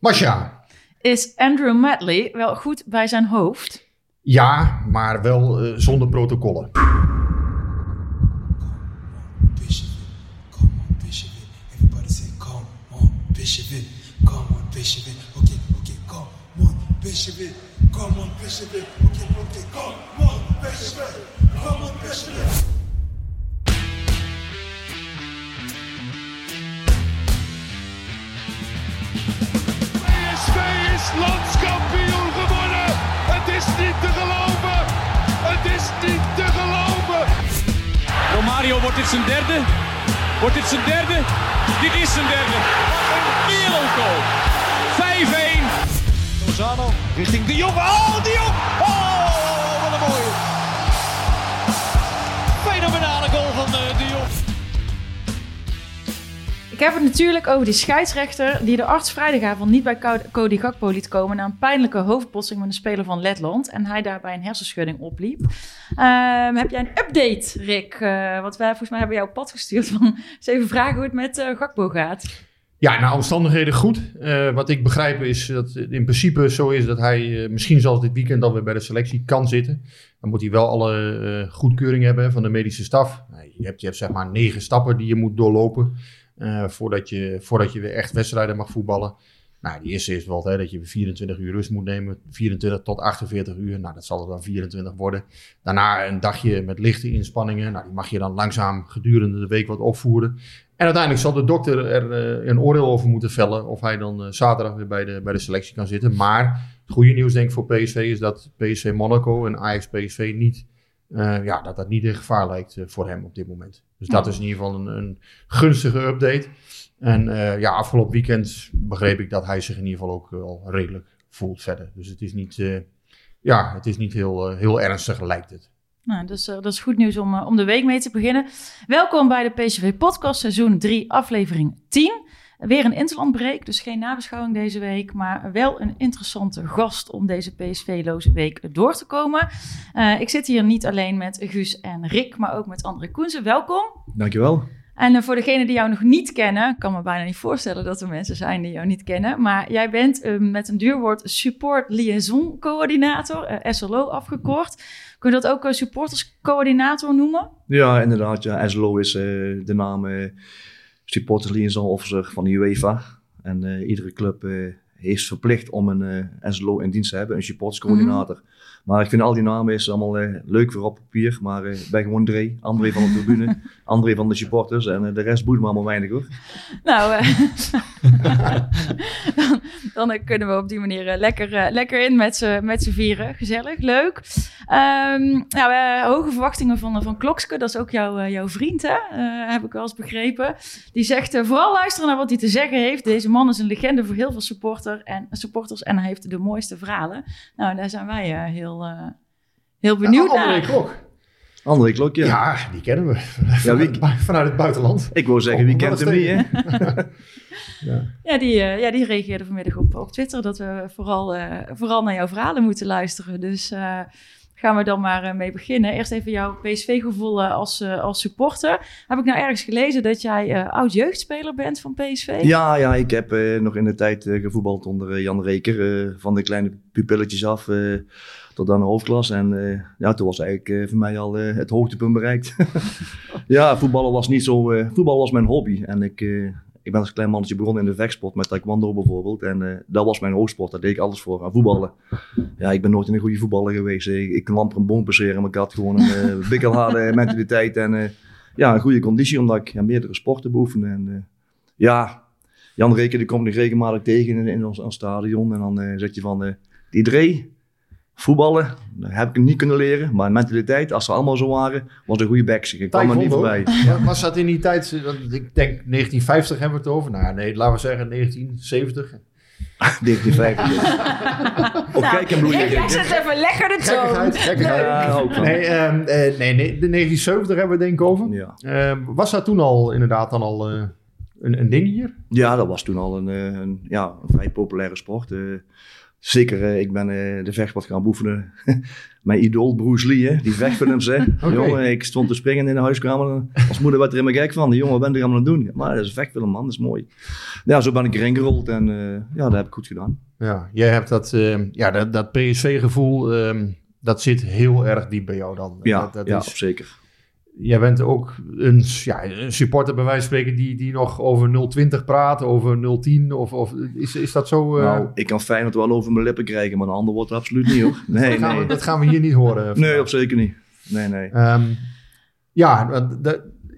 Masha. is Andrew Madley wel goed bij zijn hoofd? Ja, maar wel eh, zonder protocollen. Come on, come on, is landskampioen geworden. Het is niet te geloven. Het is niet te geloven. Romario, wordt dit zijn derde? Wordt dit zijn derde? Dit is zijn derde. Wat een wereldgoal. 5-1. Lozano richting De Jong. Oh, De Jong. Oh, Ik heb het natuurlijk over die scheidsrechter die de arts vrijdagavond niet bij Cody- Gakpo liet komen na een pijnlijke hoofdbotsing met een speler van Letland en hij daarbij een hersenschudding opliep. Ehm, heb jij een update, Rick? Eh, want wij volgens mij hebben jou op pad gestuurd van eens even vragen hoe het met eh, Gakpo gaat. Ja, naar omstandigheden goed. Eh, wat ik begrijp is dat het in principe zo is dat hij misschien zelfs dit weekend alweer bij de selectie kan zitten. Dan moet hij wel alle goedkeuring hebben van de medische staf. Nou, je, hebt, je hebt zeg maar negen stappen die je moet doorlopen eh, voordat, je, voordat je weer echt wedstrijden mag voetballen. Nou, die eerste is wel hè, dat je 24 uur rust moet nemen. 24 tot 48 uur. Nou, dat zal er dan 24 worden. Daarna een dagje met lichte inspanningen. Nou, die mag je dan langzaam gedurende de week wat opvoeren. En uiteindelijk zal de dokter er eh, een oordeel over moeten vellen of hij dan eh, zaterdag weer bij de, bij de selectie kan zitten. Maar het goede nieuws denk ik voor PSV is dat PSV Monaco en Ajax PSV niet, eh, ja, dat dat niet in gevaar lijkt eh, voor hem op dit moment. Dus dat is in ieder geval een, een gunstige update. En eh, ja, afgelopen weekend begreep ik dat hij zich in ieder geval ook wel redelijk voelt verder. Dus het is niet, ja, het is niet heel, heel ernstig lijkt het. Nou, dus dat is goed nieuws om, om de week mee te beginnen. Welkom bij de PSV Podcast, seizoen 3, aflevering 10. Weer een interlandbreek, dus geen nabeschouwing deze week, maar wel een interessante gast om deze PSV-loze week door te komen. Eh, ik zit hier niet alleen met Guus en Rick, maar ook met André Koenzen. Welkom. Dankjewel. En eh, voor degenen die jou nog niet kennen, ik kan me bijna niet voorstellen dat er mensen zijn die jou niet kennen, maar jij bent eh, met een duurwoord support liaison coördinator, SLO afgekort. Kun je dat ook supporterscoördinator noemen? Ja, inderdaad. Ja. SLO is de naam Supporters Liaison Officer van de UEFA. En eh, iedere club eh, is verplicht om een eh, SLO in dienst te hebben, een supporterscoördinator. Maar ik vind al die namen is allemaal eh, leuk voor op papier. Maar eh, ik ben gewoon Dre, André van de tribune, André van de supporters. En eh, de rest boeit me allemaal weinig hoor. Nou, eh, dan, dan eh, kunnen we op die manier eh, lekker, eh, lekker in met z'n met z'n vieren. Gezellig, leuk. Ehm, nou, eh, hoge verwachtingen van, van Klokske, dat is ook jouw, eh, jouw vriend, hè? Eh, heb ik wel eens begrepen. Die zegt, eh, vooral luisteren naar wat hij te zeggen heeft. Deze man is een legende voor heel veel supporter en, supporters en hij heeft de mooiste verhalen. Nou, daar zijn wij eh, heel, eh, heel benieuwd Ja, André. Klok. André Klokje. Ja, die kennen we. Ja, wie- Vanuit, het buitenland. Ik wou zeggen, wie kent hem niet hè? Ja. Ja, die, eh, ja, die reageerde vanmiddag op, op Twitter dat we vooral, eh, vooral naar jouw verhalen moeten luisteren. Dus eh, gaan we dan maar eh, mee beginnen. Eerst even jouw PSV-gevoel als, als supporter. Heb ik nou ergens gelezen dat jij eh, oud-jeugdspeler bent van PSV? Ja, ja, ik heb eh, nog in de tijd eh, gevoetbald onder Jan Reker. van de kleine pupilletjes af eh, tot aan de hoofdklas. En eh, ja, toen was eigenlijk eh, voor mij al eh, het hoogtepunt bereikt. ja, voetballen was niet zo... voetbal was mijn hobby. En ik, ik ben als klein mannetje begonnen in de vechtsport met taekwondo bijvoorbeeld. En dat was mijn hoogsport. Daar deed ik alles voor, aan voetballen. Ja, ik ben nooit een goede voetballer geweest. Ik, kon amper een boom passeren, maar ik had gewoon een uh, mentaliteit. En ja, een goede conditie, omdat ik ja, meerdere sporten beoefende. En ja, Jan Reken die komt ik regelmatig tegen in, ons, stadion. En dan zeg je van, die Dre, voetballen, dat heb ik niet kunnen leren. Maar mentaliteit, als ze allemaal zo waren, was een goede back. Ik kwam er niet voorbij. Ja, was dat in die tijd, ik denk 1950 hebben we het over. Nou nee, laten we zeggen 1970. 1950. oh, kijk hem bloeien. Jij, jij zet even lekker de toon. Gekkigheid. Nee, ehm, eh, nee, nee, de 1970 hebben we het denk ik over. Ja. Ehm, was dat toen al inderdaad dan al eh, een, een ding hier? Ja, dat was toen al een, eh, een, ja, een vrij populaire sport. Eh, zeker, eh, ik ben eh, de vechtsport gaan beoefenen. Mijn idool Bruce Lee, hè, die vechtfilms. Hè. Jongen, ik stond te springen in de huiskamer. Als moeder werd er helemaal gek van. Die jongen, wat ben je allemaal aan het doen? Maar dat is een vechtfilm, man. Dat is mooi. Ja, zo ben ik erin gerold en eh, ja, dat heb ik goed gedaan. Ja, jij hebt dat, ehm, ja, dat, dat PSV-gevoel, ehm, dat zit heel erg diep bij jou dan. Ja, dat, dat ja is, zeker. Jij bent ook een, ja, een supporter bij wijze van spreken die, die nog over 020 praat, over 010 of, of is, is dat zo? eh, Nou, ik kan Feyenoord wel over mijn lippen krijgen, maar een ander wordt er absoluut niet, hoor. Nee, dat, gaan nee. we, dat gaan we hier niet horen. Nee, vandaag. op zeker niet. Nee, nee. Ehm, ja,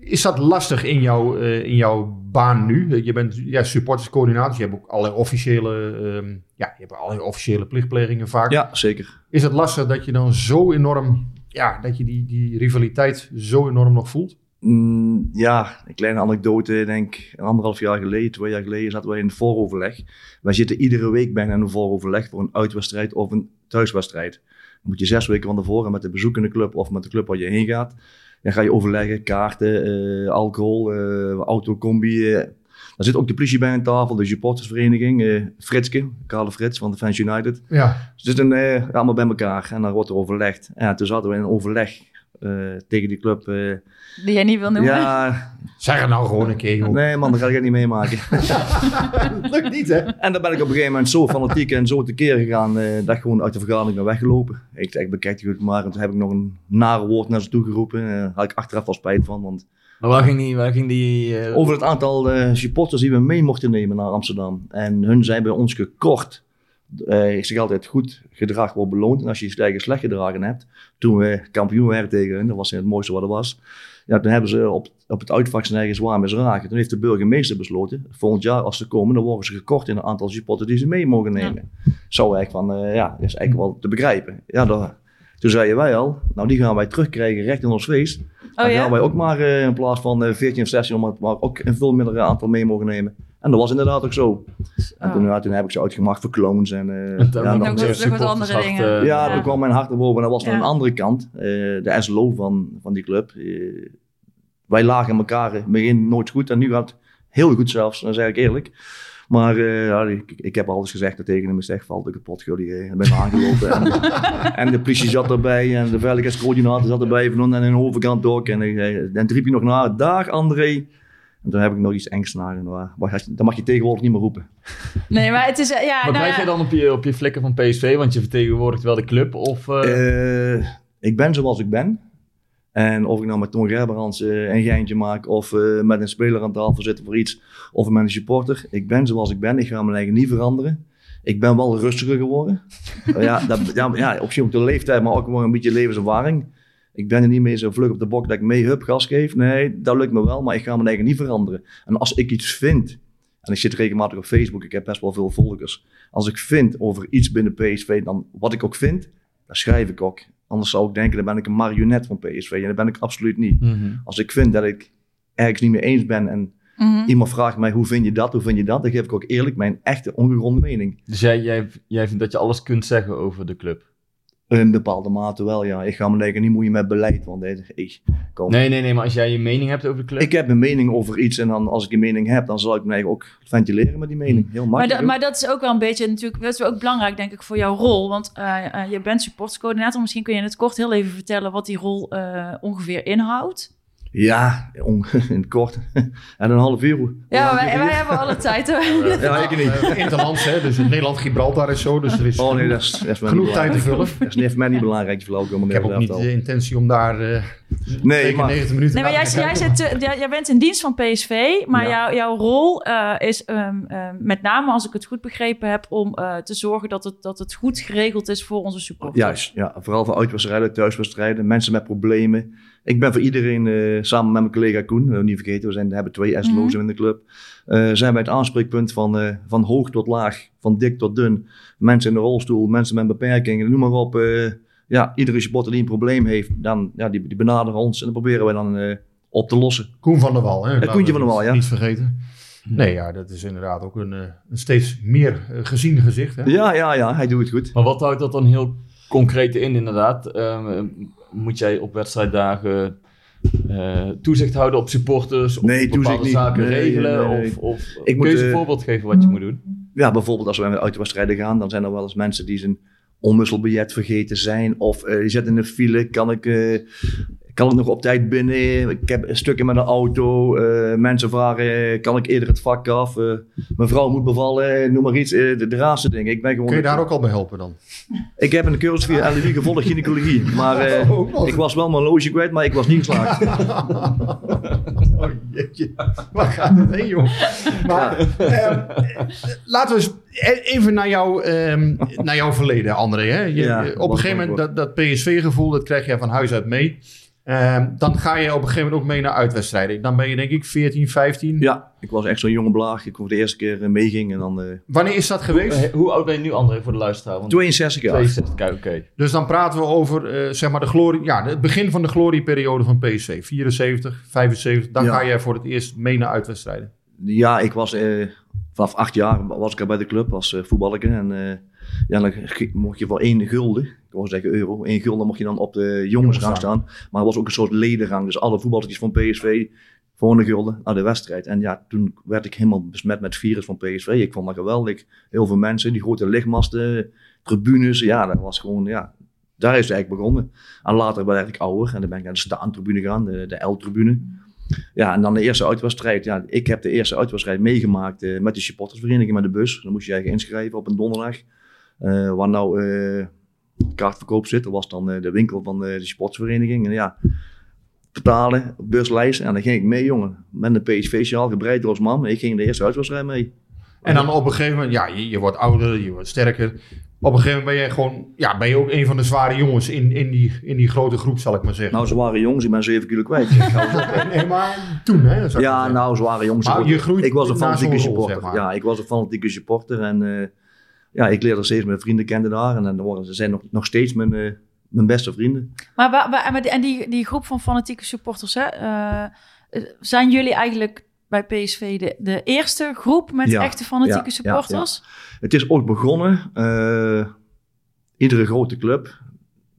is dat lastig in, jouw eh, in jouw baan nu? Je bent ja, supporterscoördinator, je hebt ook allerlei officiële, ehm, ja, je hebt allerlei officiële plichtplegingen vaak. Ja, zeker. Is het lastig dat je dan zo enorm, ja, dat je die, die rivaliteit zo enorm nog voelt? Mm, ja, een kleine anekdote. Denk een anderhalf jaar geleden, twee jaar geleden, zaten wij in het vooroverleg. Wij zitten iedere week bijna in een vooroverleg voor een uitwedstrijd of een thuiswedstrijd. Dan moet je zes weken van tevoren met de bezoekende club of met de club waar je heen gaat. Dan ga je overleggen, kaarten, eh, alcohol, eh autocombi. eh. Daar zit ook de politie bij aan tafel, de supportersvereniging, eh Fritske, Karel Frits van de Fans United. Ja, Ze zitten eh, allemaal bij elkaar en dan wordt er overlegd. Ja, toen zaten we in een overleg eh, tegen die club. eh, Die jij niet wil noemen. ja, zeg het nou gewoon een keer, joh. Nee man, dat ga ik het niet meemaken. Dat lukt niet, hè? en dan ben ik op een gegeven moment zo fanatiek en zo tekeer gegaan eh, dat ik gewoon uit de vergadering ben weggelopen. Ik zeg, bekijk die goed maar. En toen heb ik nog een nare woord naar ze toe geroepen. Eh, Daar had ik achteraf wel spijt van. Want Maar waar ging die... Waar ging die eh, over het aantal eh, supporters die we mee mochten nemen naar Amsterdam. En hun zijn bij ons gekort. Eh, ik zeg altijd, goed gedrag wordt beloond. En als je je eigen slecht gedragen hebt. Toen we kampioen werden tegen hun, dat was het mooiste wat er was. Ja, toen hebben ze op, op het uitvak zijn eigen zwaar misraken. Toen heeft de burgemeester besloten, volgend jaar als ze komen, dan worden ze gekort in het aantal supporters die ze mee mogen nemen. Zo eigenlijk van, eh, ja, dat is eigenlijk wel te begrijpen. Ja, dat, toen zeiden wij al, nou die gaan wij terugkrijgen recht in ons feest. Oh dan ja? gaan wij ook maar eh, in plaats van eh, 14 of 16, maar, maar ook een veel minder aantal mee mogen nemen. En dat was inderdaad ook zo. En Oh. toen, ja, toen heb ik ze uitgemaakt voor clowns en eh, En ja, dan nog wat- andere dingen. ja, Ja. toen kwam mijn hart erboven. En dat was van een andere kant. eh, de SLO van, van die club. Wij lagen elkaar in het begin nooit goed. En nu gaat het heel goed zelfs. Dat zeg ik eerlijk. Maar eh, ja, ik, ik heb alles gezegd dat tegen hem. Ik zeg, valt ik kapot, jullie. eh, Ik ben aangelopen. en, en de politie zat erbij. En de veiligheidscoördinator zat erbij. Van, en een overkant ook. En, en toen riep hij nog na. Dag André. En toen heb ik nog iets engs naar. En, waar- dat mag je tegenwoordig niet meer roepen. Nee, maar het is... eh, Ja, Maar nou blijf ja. je dan op je, op je vlekken van PSV? Want je vertegenwoordigt wel de club? Of, eh, Eh, ik ben zoals ik ben. En of ik nou met Ton Gerberans eh, een geintje maak of eh, met een speler aan tafel zit voor iets of met een supporter. Ik ben zoals ik ben. Ik ga mijn eigen niet veranderen. Ik ben wel rustiger geworden. Ja, dat, ja, ja, op zich ook de leeftijd, maar ook gewoon een beetje levenservaring. Ik ben er niet meer zo vlug op de bok dat ik mee hup gas geef. Nee, dat lukt me wel, maar ik ga mijn eigen niet veranderen. En als ik iets vind, en ik zit regelmatig op Facebook, ik heb best wel veel volgers. Als ik vind over iets binnen PSV, dan wat ik ook vind, dan schrijf ik ook. Anders zou ik denken, dan ben ik een marionet van PSV. En dat ben ik absoluut niet. mhm. Als ik vind dat ik ergens niet mee eens ben en Mhm. iemand vraagt mij hoe vind je dat, hoe vind je dat, dan geef ik ook eerlijk mijn echte ongegronde mening. Dus jij, jij, jij vindt dat je alles kunt zeggen over de club? In bepaalde mate wel, ja. Ik ga me lekker niet moeien met beleid, want hey, ik, kom. Nee, nee, nee. Maar als jij je mening hebt over de club... Ik heb een mening over iets en dan, als ik een mening heb, dan zal ik me eigenlijk ook ventileren met die mening. Heel Maar, makkelijk. da- maar dat is ook wel een beetje natuurlijk, dat is ook belangrijk denk ik voor jouw rol. Want eh, eh, je bent supportscoördinator. Misschien kun je in het kort heel even vertellen wat die rol eh, ongeveer inhoudt. Ja, on- in het kort. en een half uur. Ja, wij, wij hebben alle tijd. hoor. Ja, ik niet. Interlands, hè? Dus Nederland-Gibraltar is zo. Dus er is Oh nee, dat is, dat is genoeg tijd te vullen. Dat is niet voor mij niet belangrijk, maar Ik heb ook niet de intentie om daar eh Nee, maar 90 minuten Nee, maar jij, te jij, zit, eh, jij, jij bent in dienst van PSV, maar Ja. jouw, jouw rol eh, is ehm, ehm, met name, als ik het goed begrepen heb, om eh, te zorgen dat het, dat het goed geregeld is voor onze supporters. Juist, ja. Vooral voor uitwedstrijden, thuiswedstrijden, mensen met problemen. Ik ben voor iedereen, eh, samen met mijn collega Koen, eh, niet vergeten, we zijn, hebben twee SLO's Mhm. in de club. eh, zijn wij het aanspreekpunt van, eh, van hoog tot laag, van dik tot dun. Mensen in de rolstoel, mensen met beperkingen, noem maar op. eh, ja, iedere supporter die een probleem heeft, dan, ja, die, die benaderen ons en dat proberen wij dan eh, op te lossen. Koen van der Wal, hè? Koentje we van der Wal, ja. Niet vergeten. Nee, ja, dat is inderdaad ook een, een steeds meer gezien gezicht. Hè? Ja, ja, ja, hij doet het goed. Maar wat houdt dat dan heel concreet in, inderdaad? Ehm, moet jij op wedstrijddagen eh, toezicht houden op supporters? Of Nee, bepaalde niet. zaken Nee, regelen? nee, nee. Of, of Ik kun je een voorbeeld geven wat je moet doen? Ja, bijvoorbeeld als we met autowedstrijden gaan, dan zijn er wel eens mensen die zijn onwisselbiljet vergeten zijn. Of eh, die zitten in de file, kan ik, eh, kan ik nog op tijd binnen? Ik heb stukken met een auto. eh, mensen vragen, kan ik eerder het vak af? Eh, mijn vrouw moet bevallen, noem maar iets. eh, de, de raarste dingen. Ik ben gewoon... Kun je daar ook al bij helpen dan? Ik heb een cursus via LUI gevolgd gynaecologie. Maar Oh, ik was wel mijn loge kwijt, maar ik was niet geslaagd. Oh jeetje, waar gaat het heen joh? Maar ehm, laten we eens even naar, jou, ehm, naar jouw verleden, André. Hè? Je, Ja, op een gegeven moment, dat, dat PSV-gevoel, dat krijg jij van huis uit mee. Ehm, dan ga je op een gegeven moment ook mee naar uitwedstrijden. Dan ben je denk ik 14, 15. Ja, ik was echt zo'n jonge blaag. Ik voor de eerste keer eh, meeging en dan... eh, Wanneer is dat geweest? Eh, Hoe oud ben je nu, André, voor de luisteraar? Want 62 jaar. 62, kijk, oké. Dus dan praten we over eh, zeg maar de glorie, ja, het begin van de glorieperiode van PSV. 74, 75. Dan Ja. ga je voor het eerst mee naar uitwedstrijden. Ja, ik was eh, vanaf acht jaar was ik al bij de club als uh, voetballer. En eh, ja, dan mocht je voor één gulden, ik wou zeggen euro, één gulden mocht je dan op de jongensrang staan. Maar er was ook een soort ledenrang. Dus alle voetballertjes van PSV voor een gulden naar de wedstrijd. En ja, toen werd ik helemaal besmet met het virus van PSV. Ik vond dat geweldig. Heel veel mensen, die grote lichtmasten, tribunes. Ja, dat was gewoon, ja, daar is het eigenlijk begonnen. En later werd ik ouder en dan ben ik naar de staantribune gegaan, de, de L-tribune. Ja, en dan de eerste uitwedstrijd. Ja, ik heb de eerste uitwedstrijd meegemaakt eh, met de supportersvereniging met de bus. Dan moest je je inschrijven op een donderdag. Eh, waar nou eh, kaartverkoop zit, dat was dan eh, de winkel van de supportersvereniging. En ja, betalen, buslijst. En dan ging ik mee, jongen. Met een PSV-sjaal, gebreid door als man. Ik ging de eerste uitwedstrijd mee. En dan op een gegeven moment, ja, je, je wordt ouder, je wordt sterker. Op een gegeven moment ben je gewoon, ja, ben je ook een van de zware jongens in, in, die, in die grote groep, zal ik maar zeggen. Nou, ze waren jongens, ik ben 7 kilo kwijt. Nee, maar toen, hè? Ja, nou, zware jongens. Maar je groeit ik was een fanatieke supporter. zeg maar. Ja, ik was een fanatieke supporter. En ja, ik leerde steeds mijn vrienden kennen daar. En dan ze zijn nog, nog steeds mijn, eh, mijn beste vrienden. Maar, wa- wa- maar die- en die, die groep van fanatieke supporters, hè, eh, eh, zijn jullie eigenlijk bij PSV de, de eerste groep met Ja, echte fanatieke ja, ja, supporters? Het is ook begonnen. iedere grote club,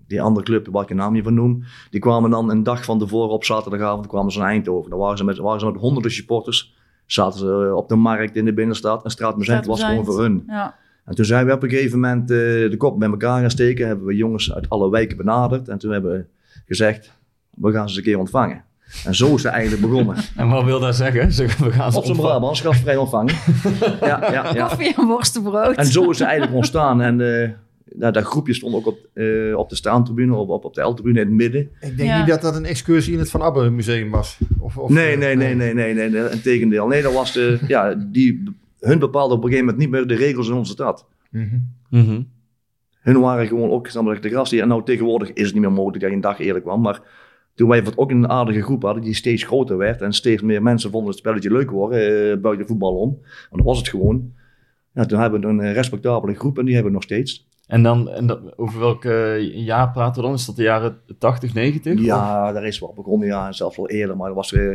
die andere club waar ik een naam niet van noem, die kwamen dan een dag van tevoren op zaterdagavond kwamen ze naar Eindhoven. Dan waren ze met, waren ze met honderden supporters. Zaten ze op de markt in de binnenstad. En Straatmuzijn was gewoon voor hun. Ja. En toen zijn we op een gegeven moment eh, de kop bij elkaar gaan steken. Hebben we jongens uit alle wijken benaderd. En toen hebben we gezegd, we gaan ze eens een keer ontvangen. En zo is het eigenlijk begonnen. En wat wil dat zeggen? Zeg, we gaan ze Op zijn ontvangen. Brabants, gastvrij ontvangen. ja, ja, ja. Koffie en worstenbrood. En zo is het eigenlijk ontstaan. En eh, dat, dat groepje stond ook op, eh, op de staantribune, op, op, op de L-tribune in het midden. Ik denk Ja. niet dat dat een excursie in het Van Abbe museum was. Of, of, Nee, nee, nee, nee, nee, nee, nee. Integendeel. Nee, dat was de, ja, die, hun bepaalden op een gegeven moment niet meer de regels in onze stad. Mhm. Mhm. Hun waren gewoon ook snel de gras. En nou tegenwoordig is het niet meer mogelijk dat je een dag eerlijk kwam. Maar toen wij wat ook een aardige groep hadden die steeds groter werd. En steeds meer mensen vonden het spelletje leuk worden eh, buiten voetbal om. Want dat was het gewoon. Ja, toen hebben we een eh, respectabele groep en die hebben we nog steeds. En dan, en dat, over welk jaar praten we dan? Is dat de jaren 80, 90? Of- Ja, daar is wel begonnen, ja, en zelfs wel eerder. Maar dat was eh,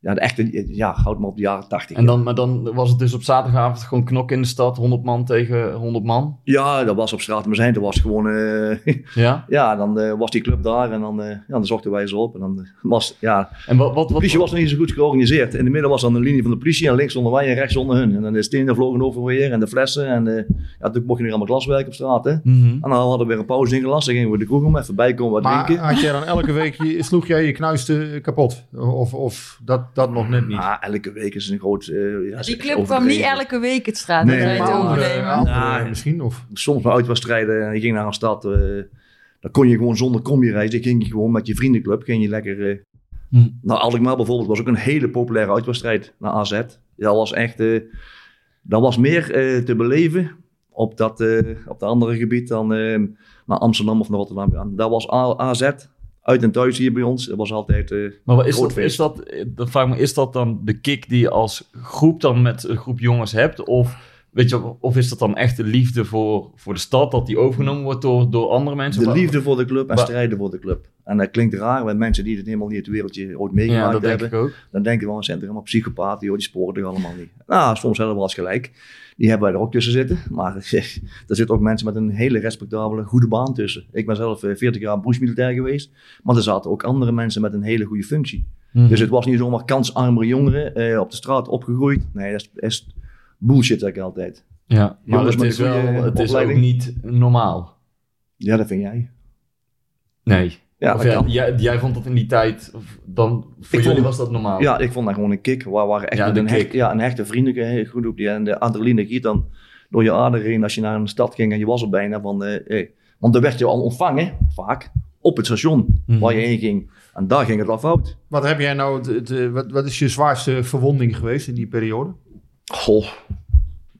ja, de echte, ja, houd maar op de jaren tachtig. En dan, maar dan was het dus op zaterdagavond gewoon knokken in de stad, 100 man tegen 100 man. Ja, dat was op straat maar zijn. Dat was gewoon, eh, Ja. ja, dan eh, was die club daar en dan, eh, ja, dan zochten wij ze op. En dan was, ja, En wat, wat, de wat, politie was nog niet zo goed georganiseerd. In de midden was dan de linie van de politie en links stonden wij en rechts stonden hun. En dan de stenen vlogen over weer en de flessen. En ja, toen mocht je nog allemaal glaswerk op straat, hè. Mhm. En dan hadden we weer een pauze ingelast. Dan gingen we de kroeg om even bijkomen wat Maar drinken. had jij dan elke week, je- sloeg jij je knuisten kapot? Of, of dat, dat nog net niet? Ah, elke week is een groot... eh, ja, Die club kwam niet elke week het straat Nee, nee, nee, te maar andere- overnemen. andere Ja. misschien? Of? soms bij uitwedstrijden en je ging naar een stad, eh dan kon je gewoon zonder combi reizen. ging je gewoon met je vriendenclub, ging je lekker... eh Hm. Nou, Alkmaar bijvoorbeeld was ook een hele populaire uitwedstrijd naar AZ. Dat was echt... eh dat was meer eh, te beleven op dat eh, op de andere gebied dan eh, naar Amsterdam of naar Rotterdam gaan. Dat was A- AZ, uit en thuis hier bij ons. Dat was altijd... eh, Maar wat is, dat, feest. is, dat, dan vraag me, is dat dan de kick die je als groep dan met een groep jongens hebt? Of Weet je, of is dat dan echt de liefde voor, voor de stad, dat die overgenomen wordt door, door andere mensen? De liefde voor de club en strijden voor de club. En dat klinkt raar bij mensen die het helemaal niet het wereldje ooit meegemaakt denk hebben. ook. Dan denken we, wel, zijn er helemaal psychopaten, joh, die sporen toch allemaal niet. Nou, soms hebben we eens gelijk. Die hebben wij er ook tussen zitten. Maar er zitten ook mensen met een hele respectabele, goede baan tussen. Ik ben zelf eh, 40 jaar beroepsmilitair geweest. Maar er zaten ook andere mensen met een hele goede functie. Mhm. Dus het was niet zomaar kansarmere jongeren eh, op de straat opgegroeid. Nee, dat is, is bullshit, zeg ik altijd. Ja, maar Jongens het is, wel, het is ook niet normaal. Ja, dat vind jij. Nee. Ja, of dat ja, kan. jij, jij vond dat in die tijd, of dan voor Ik jullie vond- was dat normaal. Ja, ik vond dat gewoon een kick. Waar waren echt Ja, de een, hecht, kick. ja, een hechte vriendengroep. Die, en de adrenaline giet dan door je aderen heen als je naar een stad ging en je was er bijna van... eh, hey. Want dan werd je al ontvangen, vaak, op het station Mhm. waar je heen ging. En daar ging het al fout. Wat heb jij nou, eh, wat, wat is je zwaarste verwonding geweest in die periode? Goh,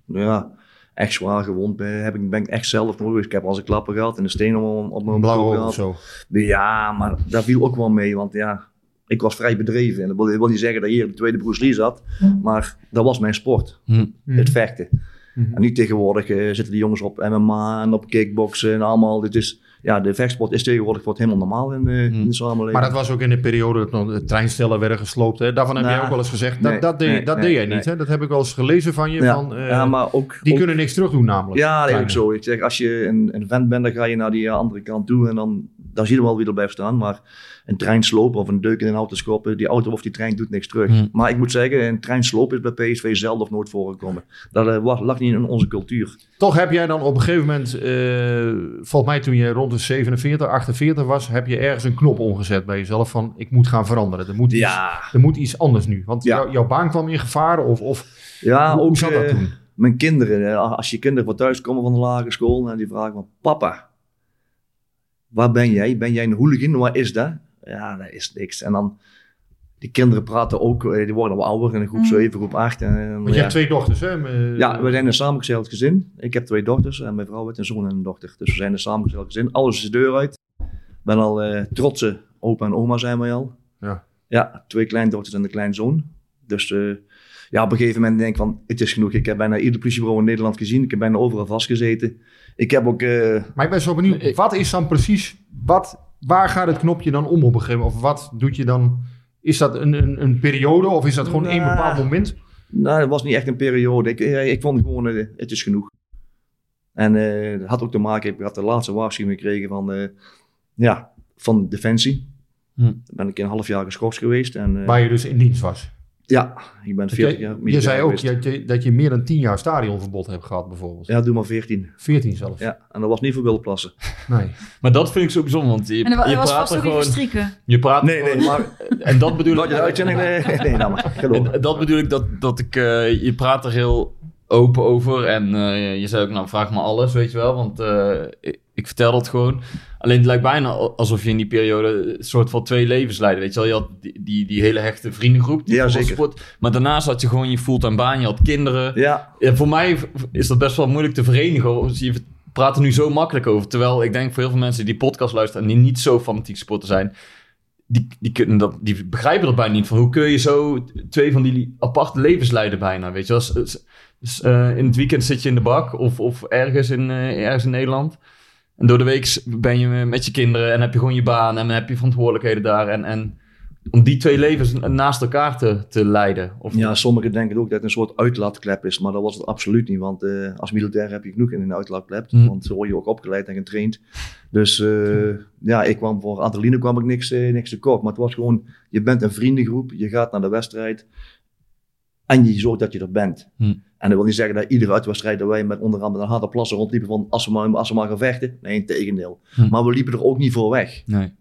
ja, echt zwaar gewond ben, heb ik, ben ik echt zelf nog geweest. Ik heb al eens een klappen gehad en een steen op, op mijn Een blauwe kop oog of gehad. zo. Ja, maar daar viel ook wel mee, want ja, ik was vrij bedreven. En dat wil, dat wil niet zeggen dat hier de tweede Bruce Lee zat, maar dat was mijn sport, Hm. het vechten. Mhm. En nu tegenwoordig eh, zitten die jongens op MMA en op kickboksen en allemaal. Dit is, ja, de vechtsport is tegenwoordig wordt helemaal normaal in, eh, in de samenleving. Maar dat was ook in de periode dat de treinstellen werden gesloopt. Hè? Daarvan heb jij Nou, ook wel eens gezegd. Dat, nee, dat, deed, nee, dat nee, deed jij niet. Hè? Dat heb ik wel eens gelezen van je. ja, Van, eh, ja, maar ook... die ook- kunnen niks terug doen namelijk. Ja, dat ook zo. Ik zeg, als je een, een vent bent, dan ga je naar die eh, andere kant toe en dan, dan zie je wel wie er blijft staan. Maar een trein slopen of een deuk in een auto schoppen, die auto of die trein doet niks terug. Hm. Maar ik moet zeggen, een trein slopen is bij PSV zelden of nooit voorgekomen. Dat eh, lag niet in onze cultuur. Toch heb jij dan op een gegeven moment, eh, volgens mij toen je rond de 47, 48 was, heb je ergens een knop omgezet bij jezelf van ik moet gaan veranderen. Er moet, iets, er moet iets anders nu. Want Ja. jou- jouw baan kwam in gevaar of, of ja hoe, ook zat dat eh, toen? mijn kinderen. Als je kinderen van thuis komen van de lagere school en die vragen van papa, waar ben jij? Ben jij een hooligan? Waar is dat? Ja, dat is niks. En dan, die kinderen praten ook, eh, die worden wel ouder in groep Mm. 7, groep 8. En, Want je ja. hebt twee dochters, hè? Eh, Ja, we zijn een samengesteld gezin. Ik heb twee dochters en mijn vrouw heeft een zoon en een dochter. Dus we zijn een samengesteld gezin. Alles is de deur uit. Ik ben al eh, trotse opa en oma zijn wij al. Ja. Ja, twee kleindochters en een kleinzoon. Dus eh, ja, op een gegeven moment denk ik van, het is genoeg. Ik heb bijna ieder politiebureau in Nederland gezien. Ik heb bijna overal vastgezeten. Ik heb ook... eh, Maar ik ben zo benieuwd, Ik- wat is dan precies, wat, waar gaat het knopje dan om op een gegeven moment? Of wat doet je dan, is dat een, een, een periode of is dat gewoon één Nou, bepaald moment? Nou, het was niet echt een periode. Ik, eh, ik vond gewoon, eh, het is genoeg. En eh, dat had ook te maken, ik had de laatste waarschuwing gekregen van, eh, ja, van Defensie. Hm. Dan ben ik een half jaar geschorst geweest. En, eh, Waar je dus in dienst was. Ja, ik ben 40 jaar Je, je zei ook dat je, dat je meer dan 10 jaar stadionverbod hebt gehad bijvoorbeeld. Ja, doe maar 14. 14 zelfs. Ja, en dat was niet voor wildplassen. Nee. Maar dat vind ik zo bijzonder, want je, En er je was praat vast er gewoon... strikken. Je praat Nee, nee, gewoon- maar... En dat bedoel ik... je de uitzending... Nee, nee, nou maar. En dat bedoel ik dat, dat ik, eh, je praat er heel open over en eh, je zei ook, nou vraag me alles, weet je wel, want eh, ik, vertel dat gewoon. Alleen het lijkt bijna alsof je in die periode een soort van twee levens leidde, weet je wel. Je had die, die, die hele hechte vriendengroep, die Ja, zeker. sport, maar daarnaast had je gewoon je fulltime baan, je had kinderen. Ja, Ja, voor mij is dat best wel moeilijk te verenigen. Je praat er nu zo makkelijk over. Terwijl ik denk voor heel veel mensen die podcast luisteren en die niet zo fanatiek sporter zijn, die, die, kunnen dat, die begrijpen dat bijna niet. Van hoe kun je zo twee van die aparte levens leiden bijna, weet je wel. S- s- s- eh, in het weekend zit je in de bak of, of ergens, in, eh, ergens in Nederland. En door de week ben je met je kinderen en heb je gewoon je baan en heb je verantwoordelijkheden daar. En, en om die twee levens naast elkaar te, te leiden. Of, ja, sommigen denken ook dat het een soort uitlaatklep is, maar dat was het absoluut niet. Want eh, als militair heb je genoeg in een uitlaatklep, Hm. want zo word je ook opgeleid en getraind. Dus eh, ja, ik kwam voor adrenaline kwam ik niks, eh, niks tekort. Maar het was gewoon, je bent een vriendengroep, je gaat naar de wedstrijd en je zorgt dat je er bent. Hm. En dat wil niet zeggen dat iedere uitwedstrijd dat wij met onder andere een harde plassen rondliepen van als we maar, als we maar gaan vechten. Nee, tegendeel. Hm. Maar we liepen er ook niet voor weg. Nee.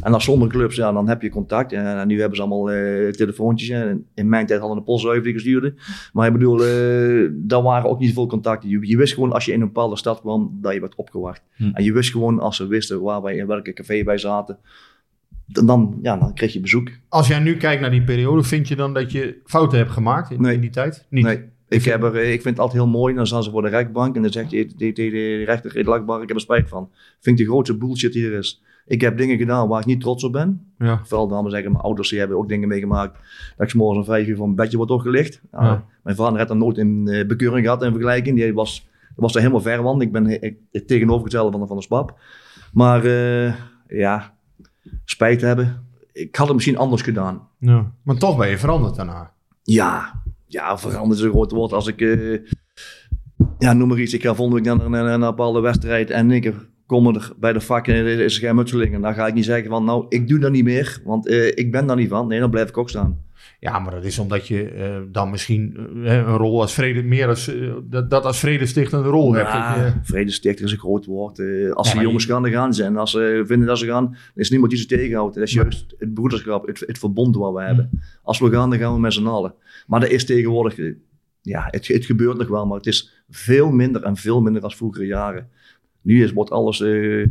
En als sommige clubs, ja, dan heb je contact. En, en nu hebben ze allemaal eh, telefoontjes. En in mijn tijd hadden we een die gestuurde. Maar ik bedoel, eh daar waren ook niet veel contacten. Je, je wist gewoon als je in een bepaalde stad kwam, dat je werd opgewacht. Hm. En je wist gewoon als ze wisten waar wij, in welke café wij zaten. Dan, dan, ja, dan kreeg je bezoek. Als jij nu kijkt naar die periode, vind je dan dat je fouten hebt gemaakt in, Nee. in die tijd? Niet. Nee, Ik, heb er, eh, ik vind het altijd heel mooi. Dan staan ze voor de rechtbank en dan zegt de rechter, rechtbank, ik heb er spijt van. Vind de grootste bullshit die er is. Ik heb dingen gedaan waar ik niet trots op ben. Ja. Vooral dan zeggen, mijn ouders die hebben ook dingen meegemaakt. Dat ik morgens om vijf uur van mijn bedje wordt opgelicht. Ja. Mijn vader had dan nooit een eh, bekeuring gehad in vergelijking. Die was, was er helemaal ver van. Ik ben he- het tegenovergestelde van, de- van de spap. Maar eh, ja, spijt hebben. Ik had het misschien anders gedaan. Ja. Maar toch ben je veranderd daarna. Ja, ja veranderd is een groot woord. Als ik, eh, ja, noem maar iets. Ik ga volgende week naar, naar, naar een bepaalde wedstrijd en ik kom er bij de vak en er is een schermutseling. En dan ga ik niet zeggen van, nou, ik doe dat niet meer, want eh, ik ben daar niet van. Nee, dan blijf ik ook staan. Ja, maar dat is omdat je eh, dan misschien eh, een rol als vrede, meer als, eh, dat, dat als vredestichtende rol hebt. Ja, je- vredestichter is een groot woord. Eh, als ze maar jongens je- gaan, dan gaan ze. En als ze vinden dat ze gaan, dan is niemand die ze tegenhoudt. Dat is juist het broederschap, het, het verbond wat we hebben. Als we gaan, dan gaan we met z'n allen. Maar dat is tegenwoordig, eh, ja, het, het gebeurt nog wel, maar het is veel minder en veel minder dan vroegere jaren. Nu is, wordt alles, eh,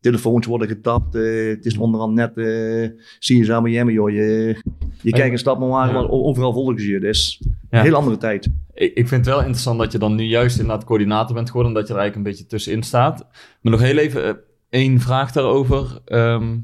telefoons worden getapt. eh, het is onderhand net, eh zie je samen Miami, joh. Je, je kijkt een stap maar Ja. overal volgen ze je. Dat is een heel andere tijd. Ik, ik vind het wel interessant dat je dan nu juist inderdaad coördinator bent geworden, omdat je er eigenlijk een beetje tussenin staat. Maar nog heel even eh, één vraag daarover. Ehm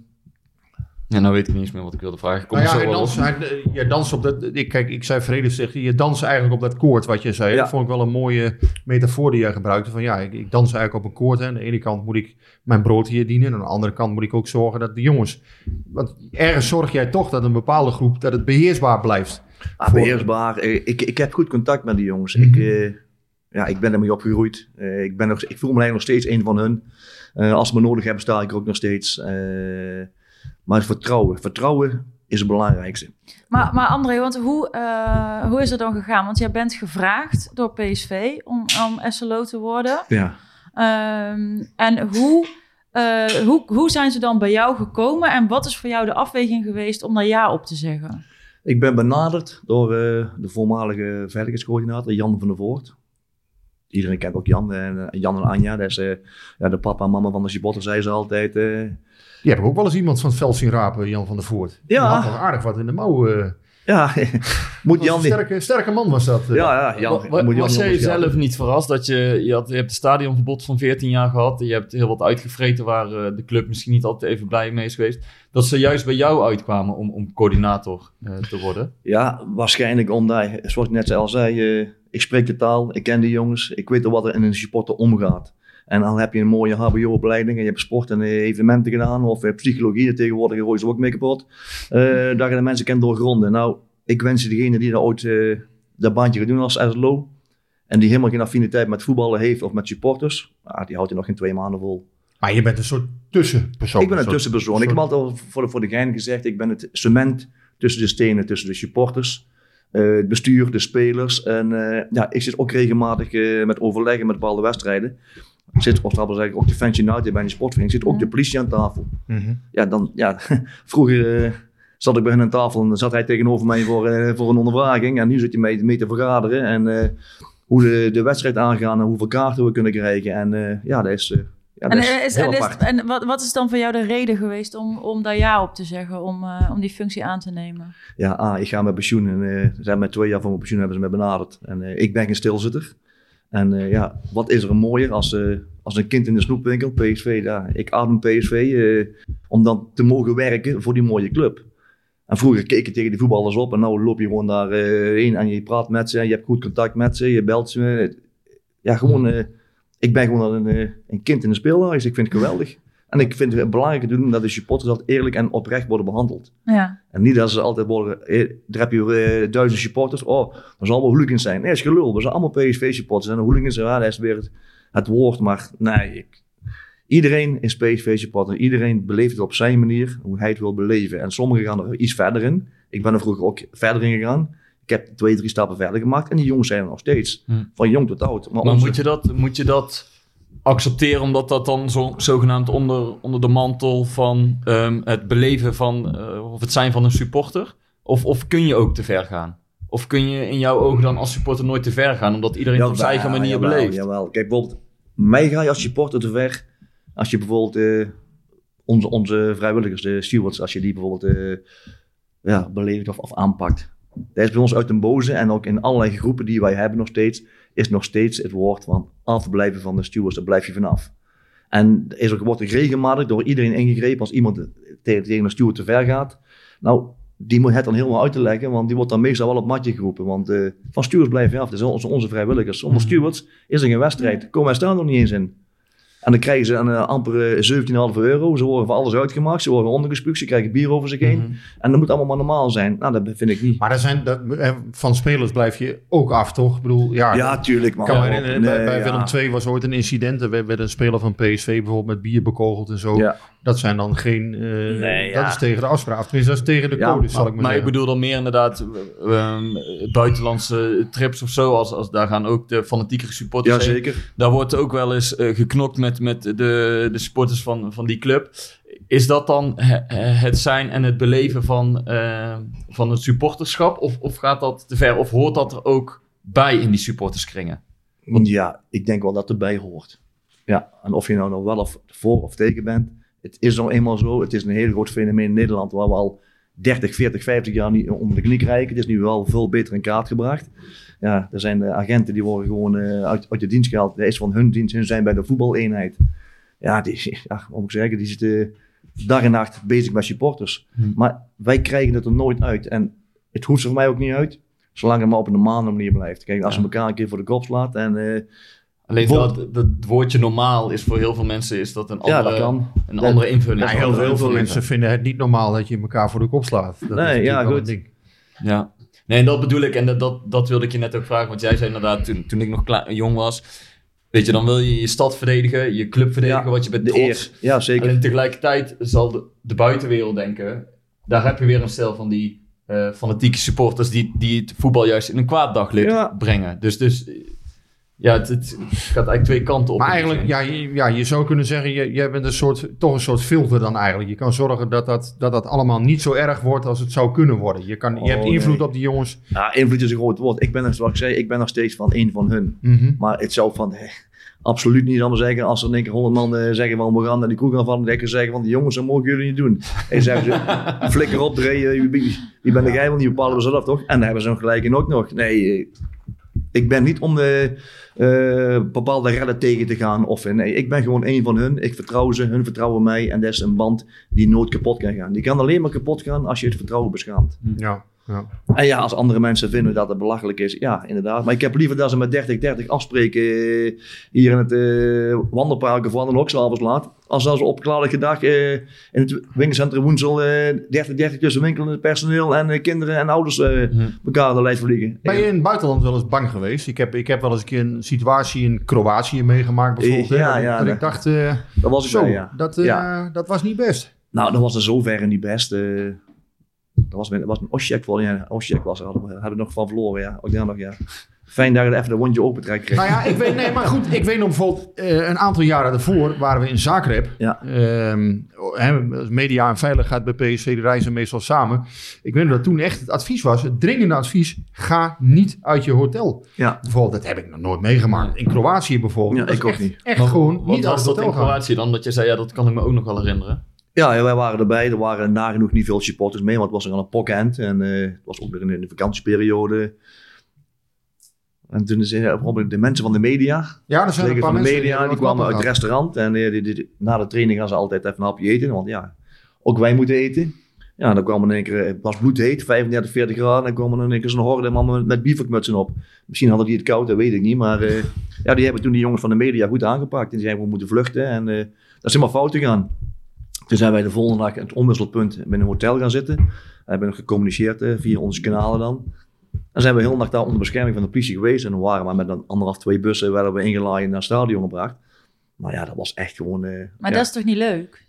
ja, nou weet ik niet eens meer wat ik wilde vragen. Kom Nou ja, zo hij, je danst op dat. Ik, kijk, ik zei vredestichter. Je danst eigenlijk op dat koord wat je zei. Ja. Dat vond ik wel een mooie metafoor die jij gebruikte. Van ja, ik, ik dans eigenlijk op een koord. Hè. Aan de ene kant moet ik mijn brood hier dienen. En aan de andere kant moet ik ook zorgen dat de jongens. Want ergens zorg jij toch dat een bepaalde groep. dat het beheersbaar blijft. Ah, Voor- beheersbaar. Eh, Ik, ik heb goed contact met die jongens. Mhm. ik, eh, ja, ik ben ermee opgegroeid. Eh, ik, ben nog, ik voel me eigenlijk nog steeds een van hun. Eh, als ze me nodig hebben, sta ik er ook nog steeds. Eh, maar vertrouwen. Vertrouwen is het belangrijkste. Maar, maar André, want hoe, eh, hoe is het dan gegaan? Want jij bent gevraagd door PSV om, om SLO te worden. Ja. Ehm, en hoe, eh, hoe, hoe zijn ze dan bij jou gekomen? En wat is voor jou de afweging geweest om daar ja op te zeggen? Ik ben benaderd door eh, de voormalige veiligheidscoördinator Jan van der Voort. Iedereen kent ook Jan. En, Jan en Anja, dat is ja, de papa en mama van de supporter, zei ze altijd. Eh, Die heb ik ook wel eens iemand van het veld zien rapen, Jan van der Voort. Die Ja. had aardig wat in de mouw. eh. ja, moet Jan een niet. sterke, sterke man was dat. eh. Ja, ja, Jan. Wa- wa- moet Jan was jij zelf niet verrast dat je, je, had, je hebt een stadionverbod van 14 jaar gehad. Je hebt heel wat uitgevreten waar eh, de club misschien niet altijd even blij mee is geweest. Dat ze juist bij jou uitkwamen om, om coördinator eh, te worden. Ja, waarschijnlijk omdat, zoals ik net al zei, eh, ik spreek de taal, ik ken de jongens, ik weet wat er in een supporter omgaat. En dan heb je een mooie HBO-opleiding en je hebt sport en evenementen gedaan of eh, psychologie, tegenwoordig gooien ze ook mee kapot. Eh dat je de mensen kent doorgronden. Nou, ik wens je degene die dat ooit eh, dat baantje gaat doen als SLO en die helemaal geen affiniteit met voetballen heeft of met supporters, ah, die houdt hij nog geen twee maanden vol. Maar je bent een soort tussenpersoon. Ik ben een tussenpersoon. Ik heb altijd al voor de, voor de gein gezegd, ik ben het cement tussen de stenen, tussen de supporters, eh, het bestuur, de spelers. En ja, ik zit ook regelmatig met overleggen met bepaalde wedstrijden. Ik zit, wil zeggen, ook de Fans United bij een sportvereniging, zit ook de politie aan tafel. Mhm. Ja, dan, ja vroeger eh, zat ik bij hen aan tafel en dan zat hij tegenover mij voor, eh, voor een ondervraging. En nu zit hij mee, mee te vergaderen en eh, hoe de, de wedstrijd aangaan en hoeveel kaarten we kunnen krijgen. En eh, ja, dat is, ja, dat En, is, en, is- en wat, wat is dan voor jou de reden geweest om, om daar ja op te zeggen, om, eh, om die functie aan te nemen? Ja, ah, ik ga met pensioen. En eh, ze zijn met twee jaar van mijn pensioen hebben ze me benaderd. En eh, ik ben geen stilzitter. En eh, ja, wat is er mooier als, eh, als een kind in de snoepwinkel, PSV. Ja, ik adem PSV eh, om dan te mogen werken voor die mooie club. En vroeger keek je tegen die voetballers op en nou loop je gewoon daarheen en je praat met ze. En je hebt goed contact met ze, je belt ze. Ja, gewoon, ik ben gewoon een, een kind in een speelhuis. Ik vind het geweldig. En ik vind het belangrijk te doen dat de supporters altijd eerlijk en oprecht worden behandeld. Ja. En niet dat ze altijd worden, eh, daar heb je eh, duizend supporters, oh, er zal wel hooligans zijn. Nee, dat is gelul, we zijn allemaal PSV-supporters. En de hooligans, ja, dat is weer het, het woord, maar nee, ik, iedereen is PSV-supporter. Iedereen beleeft het op zijn manier, hoe hij het wil beleven. En sommigen gaan er iets verder in. Ik ben er vroeger ook verder in gegaan. Ik heb twee, drie stappen verder gemaakt en die jongens zijn er nog steeds. Hm. Van jong tot oud. Maar, Maar onze- moet je dat, moet je dat accepteren omdat dat dan zo, zogenaamd onder, onder de mantel van ehm, het beleven van, eh, of het zijn van een supporter? Of, of kun je ook te ver gaan? Of kun je in jouw ogen dan als supporter nooit te ver gaan, omdat iedereen op zijn eigen manier jawel, beleeft? Jawel. Kijk, bijvoorbeeld, mij ga je als supporter te ver. Als je bijvoorbeeld eh, onze, onze vrijwilligers, de stewards, als je die bijvoorbeeld eh, ja, beledigt of, of aanpakt. Dat is bij ons uit een boze en ook in allerlei groepen die wij hebben nog steeds, is nog steeds het woord van afblijven van de stewards, daar blijf je vanaf. En er is ook, wordt er regelmatig door iedereen ingegrepen als iemand tegen, tegen een steward te ver gaat. Nou, die moet het dan helemaal uit te leggen, want die wordt dan meestal wel op matje geroepen. Want eh, van stewards blijven je af, dat zijn onze, onze vrijwilligers. Zonder stewards is er geen wedstrijd, komen wij staan nog niet eens in. En dan krijgen ze een uh, amper eh, 17,5 euro. Ze worden voor alles uitgemaakt. Ze worden ondergespuugd. Ze krijgen bier over zich heen. Mhm. En dat moet allemaal maar normaal zijn. Nou, dat vind ik niet. Maar er zijn, dat, eh, van spelers blijf je ook af, toch? Ik bedoel, ja, Ja, tuurlijk. Man. Ik kan me Ja, herinneren, nee, bij, bij ja. Willem II was ooit een incident. Er werd, werd een speler van PSV bijvoorbeeld met bier bekogeld en zo. Ja. Dat zijn dan geen... eh, Nee, Dat ja. is tegen de afspraak. Of Tenminste, dat is tegen de Ja, code, zal ik maar, Maar ik bedoel dan meer inderdaad eh, ehm, buitenlandse trips of zo. Als, als, daar gaan ook de fanatiekere supporters heen. Jazeker. Daar wordt ook wel eens eh, geknokt met, met de, de supporters van, van die club. Is dat dan he- het zijn en het beleven van, eh, van het supporterschap? Of, of gaat dat te ver? Of hoort dat er ook bij in die supporterskringen? Ja, ik denk wel dat het erbij hoort. Ja, en of je nou nog wel of voor of tegen bent. Het is nou eenmaal zo. Het is een heel groot fenomeen in Nederland waar we al 30, 40, 50 jaar niet onder de knie krijgen. Het is nu wel veel beter in kaart gebracht. Ja, er zijn eh, agenten die worden gewoon eh, uit, uit de dienst gehaald. Dat is van hun dienst. Hun zijn bij de voetbaleenheid. Ja, die, ja moet ik zeggen, die zitten dag en nacht bezig met supporters. Hm. Maar wij krijgen het er nooit uit. En het hoeft er voor mij ook niet uit. Zolang het maar op een normale manier blijft. Kijk, als Ja. we elkaar een keer voor de kop slaat en... eh, Alleen dat, dat woordje normaal is voor heel veel mensen is dat een ja, andere, dat kan. een Dat- andere invulling. Ja, heel, veel, heel veel mensen vinden het niet normaal dat je elkaar voor de kop slaat. Dat Nee, is ja, goed. een ding. Ja. Nee, en dat bedoel ik. En dat, dat, dat wilde ik je net ook vragen. Want jij zei inderdaad, toen, toen ik nog klein, jong was... Weet je, dan wil je je stad verdedigen, je club verdedigen, Ja, wat je bent trots. Ja, zeker. Alleen tegelijkertijd zal de, de buitenwereld denken... Daar heb je weer een stel van die eh, fanatieke supporters... Die, die het voetbal juist in een kwaad daglicht Ja. brengen. Dus, dus ja, het, het gaat eigenlijk twee kanten op. Maar eigenlijk, ja je, ja, je zou kunnen zeggen, je, jij bent een soort, toch een soort filter dan eigenlijk. Je kan zorgen dat dat, dat dat allemaal niet zo erg wordt als het zou kunnen worden. Je, kan, je Oh, hebt invloed nee. op die jongens. Ja, invloed is een groot woord. Ik ben, er, zoals ik zei, ik ben nog steeds van één van hun. Mhm. Maar het zou van eh, absoluut niet anders zeggen als er in één keer honderd man eh, zeggen van we gaan naar die kroeg gaan denk ik zeggen van die jongens, dat mogen jullie niet doen. En zeggen ze, flikker op, Dre, eh, wie, wie ben jij? Want die bepalen we zelf toch? En dan hebben ze hem gelijk in ook nog. Nee, eh, ik ben niet om de eh, bepaalde redden tegen te gaan. Of, nee, ik ben gewoon één van hun. Ik vertrouw ze, hun vertrouwen mij. En dat is een band die nooit kapot kan gaan. Die kan alleen maar kapot gaan als je het vertrouwen beschaamt. Ja, ja. En ja, als andere mensen vinden dat het belachelijk is, ja, inderdaad. Maar ik heb liever dat ze met 30-30 afspreken eh, hier in het eh, wandelpark of dan ook s'avonds laat. Als dat ze op klaarlijke dag eh, in het winkelcentrum Woensel eh 30-30 tussen winkelend personeel en eh, kinderen en ouders elkaar de lijst vliegen. Ben je in het buitenland wel eens bang geweest? Ik heb, ik heb wel eens een keer een situatie in Kroatië meegemaakt bijvoorbeeld. hè, Ja, dat ik- ja, dat dat- ik dacht, eh, Dat was ik zo, bij, ja. dat, eh, Ja. dat was niet best. Nou, dat was er zover niet best. eh. Dat was, dat was een Osijek wel. Ja, Osijek was er. Hadden we, hadden we nog van verloren, ja. Ook daar nog, ja. Fijn dat je er even de wondje opentrekt kreeg. Nou ja, ik weet, nee, maar goed, ik weet nog bijvoorbeeld eh, een aantal jaren daarvoor waren we in Zagreb. Ja. Ehm, hè, media en veiligheid bij PSV die reizen meestal samen. Ik weet nog dat toen echt het advies was, het dringende advies, ga niet uit je hotel. Ja. Bijvoorbeeld, dat heb ik nog nooit meegemaakt. In Kroatië bijvoorbeeld. Ja, Dat ik ook echt, niet. Echt Maar gewoon wat niet uit was dat in. Kroatië dan? Dat je zei, ja, dat kan ik me ook nog wel herinneren. Ja, wij waren erbij. Er waren nagenoeg niet veel supporters mee, want het was er aan een pokhand. En eh, het was ook weer in de vakantieperiode. En toen zijn bijvoorbeeld de mensen van de media, Ja, er zijn een paar van de media, die kwamen uit het restaurant. En eh, die, na de training gaan ze altijd even een hapje eten. Want ja, ook wij moeten eten. Ja, dan kwamen in één keer, eh, het was bloedheet, 35, 40 graden. En dan kwamen in één keer zo'n horde mannen met, bivakmutsen op. Misschien hadden die het koud, dat weet ik niet. Maar eh, ja, die hebben toen die jongens van de media goed aangepakt. En die zeiden, we moeten vluchten. En eh, dat is helemaal fout gegaan. Toen zijn wij de volgende dag het omwisselpunt bij een hotel gaan zitten. We hebben nog gecommuniceerd via onze kanalen dan. Dan zijn we heel nacht daar onder bescherming van de politie geweest. En dan waren we met een anderhalf, twee bussen werden we ingelaaid naar het stadion gebracht. Maar ja, dat was echt gewoon... eh, Maar ja. dat is toch niet leuk?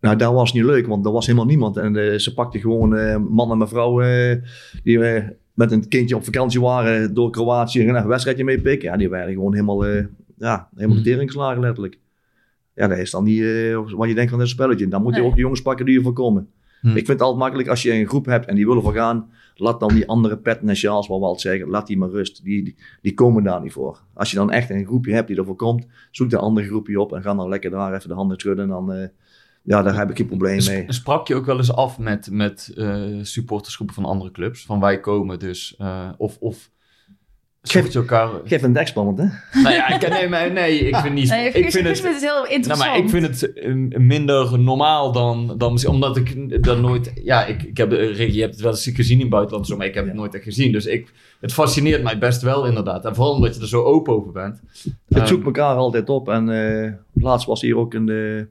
Nou, dat was niet leuk, want er was helemaal niemand. En eh, ze pakten gewoon eh, man en mevrouw eh, die met een kindje op vakantie waren door Kroatië en een wedstrijdje meepikken. Ja, die werden gewoon helemaal, eh, ja, helemaal de tering geslagen letterlijk. Ja, dat is dan niet eh, wat je denkt van dit spelletje. Dan moet je Nee. ook de jongens pakken die ervoor komen. Hm. Ik vind het altijd makkelijk als je een groep hebt en die willen voor gaan. Laat dan die andere petten en sjaals, wat we altijd zeggen, laat die maar rust. Die, die, die komen daar niet voor. Als je dan echt een groepje hebt die ervoor komt, zoek de andere groepje op en ga dan lekker daar even de handen schudden. En dan, eh, Ja, daar heb ik geen probleem Sp- mee. Sprak je ook wel eens af met, met eh, supportersgroepen van andere clubs? Van wij komen dus, eh, of, of je elkaar... Geef een dekspannend, hè? nou ja, ik, nee, maar nee, ik vind niet... Nee, ik Guus- vind het, het heel nou, interessant. maar ik vind het eh, minder normaal dan, dan misschien, omdat ik dat nooit, ja, ik, ik heb, de- je hebt het wel eens gezien in het buitenland, zo, maar ik heb het nooit echt gezien. Dus ik, het fascineert mij best wel inderdaad. En vooral omdat je er zo open over bent. Het Ehm, zoekt elkaar altijd op. En eh, laatst was hier ook een... de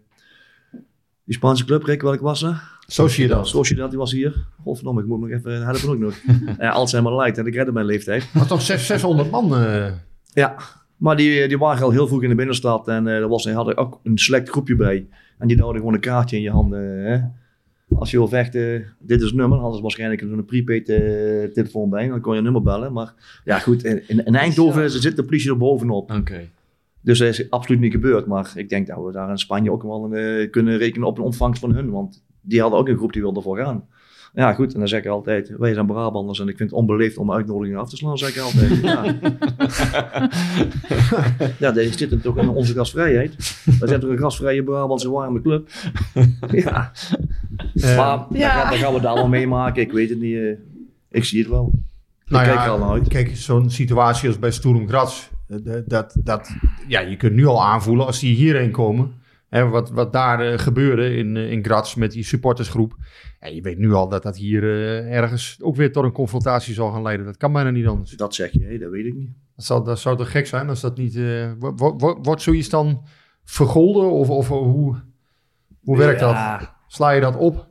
die Spaanse club, Rick, welk was er? Sociedad. Sociedad, die was hier. Godverdomme, ik moet nog even helpen ook nog. ja, Alzheimer light en ik redde mijn leeftijd. Dat was toch 600, 600 man? eh. Ja, maar die, die waren al heel vroeg in de binnenstad en eh er was, die hadden ook een select groepje bij. En die hadden gewoon een kaartje in je handen. Hè? Als je wil vechten, dit is het nummer. Hadden ze waarschijnlijk een prepaid eh, telefoon bij. Dan kon je een nummer bellen. Maar ja, goed, in, in, in Eindhoven zit de politie er bovenop. Oké. Dus dat is absoluut niet gebeurd. Maar ik denk dat we daar in Spanje ook wel een, eh, kunnen rekenen op een ontvangst van hun. Want die hadden ook een groep die wilde voor gaan. Ja, goed. En dan zeg ik altijd, wij zijn Brabanders en ik vind het onbeleefd om uitnodigingen af te slaan, zeg ik altijd. Ja, ja dat zit toch in onze gastvrijheid. We zijn toch een gastvrije Brabantse warme club. ja. Maar Ja. gaan, dan gaan we het allemaal meemaken. Ik weet het niet. eh, ik zie het wel. Nou ik ja, kijk er al naar uit. Kijk, zo'n situatie als bij Sturm Graz, eh, dat, dat, dat, ja, je kunt nu al aanvoelen als die hierheen komen. Hè, wat, wat daar eh, gebeurde in, eh, in Graz met die supportersgroep. Ja, je weet nu al dat dat hier eh, ergens ook weer tot een confrontatie zal gaan leiden. Dat kan bijna niet anders. Dat zeg je, hé, dat weet ik niet. Dat zou, dat zou toch gek zijn als dat niet... wo- wo- wo- wordt zoiets dan vergolden of, of hoe, hoe werkt dat? Sla je dat op?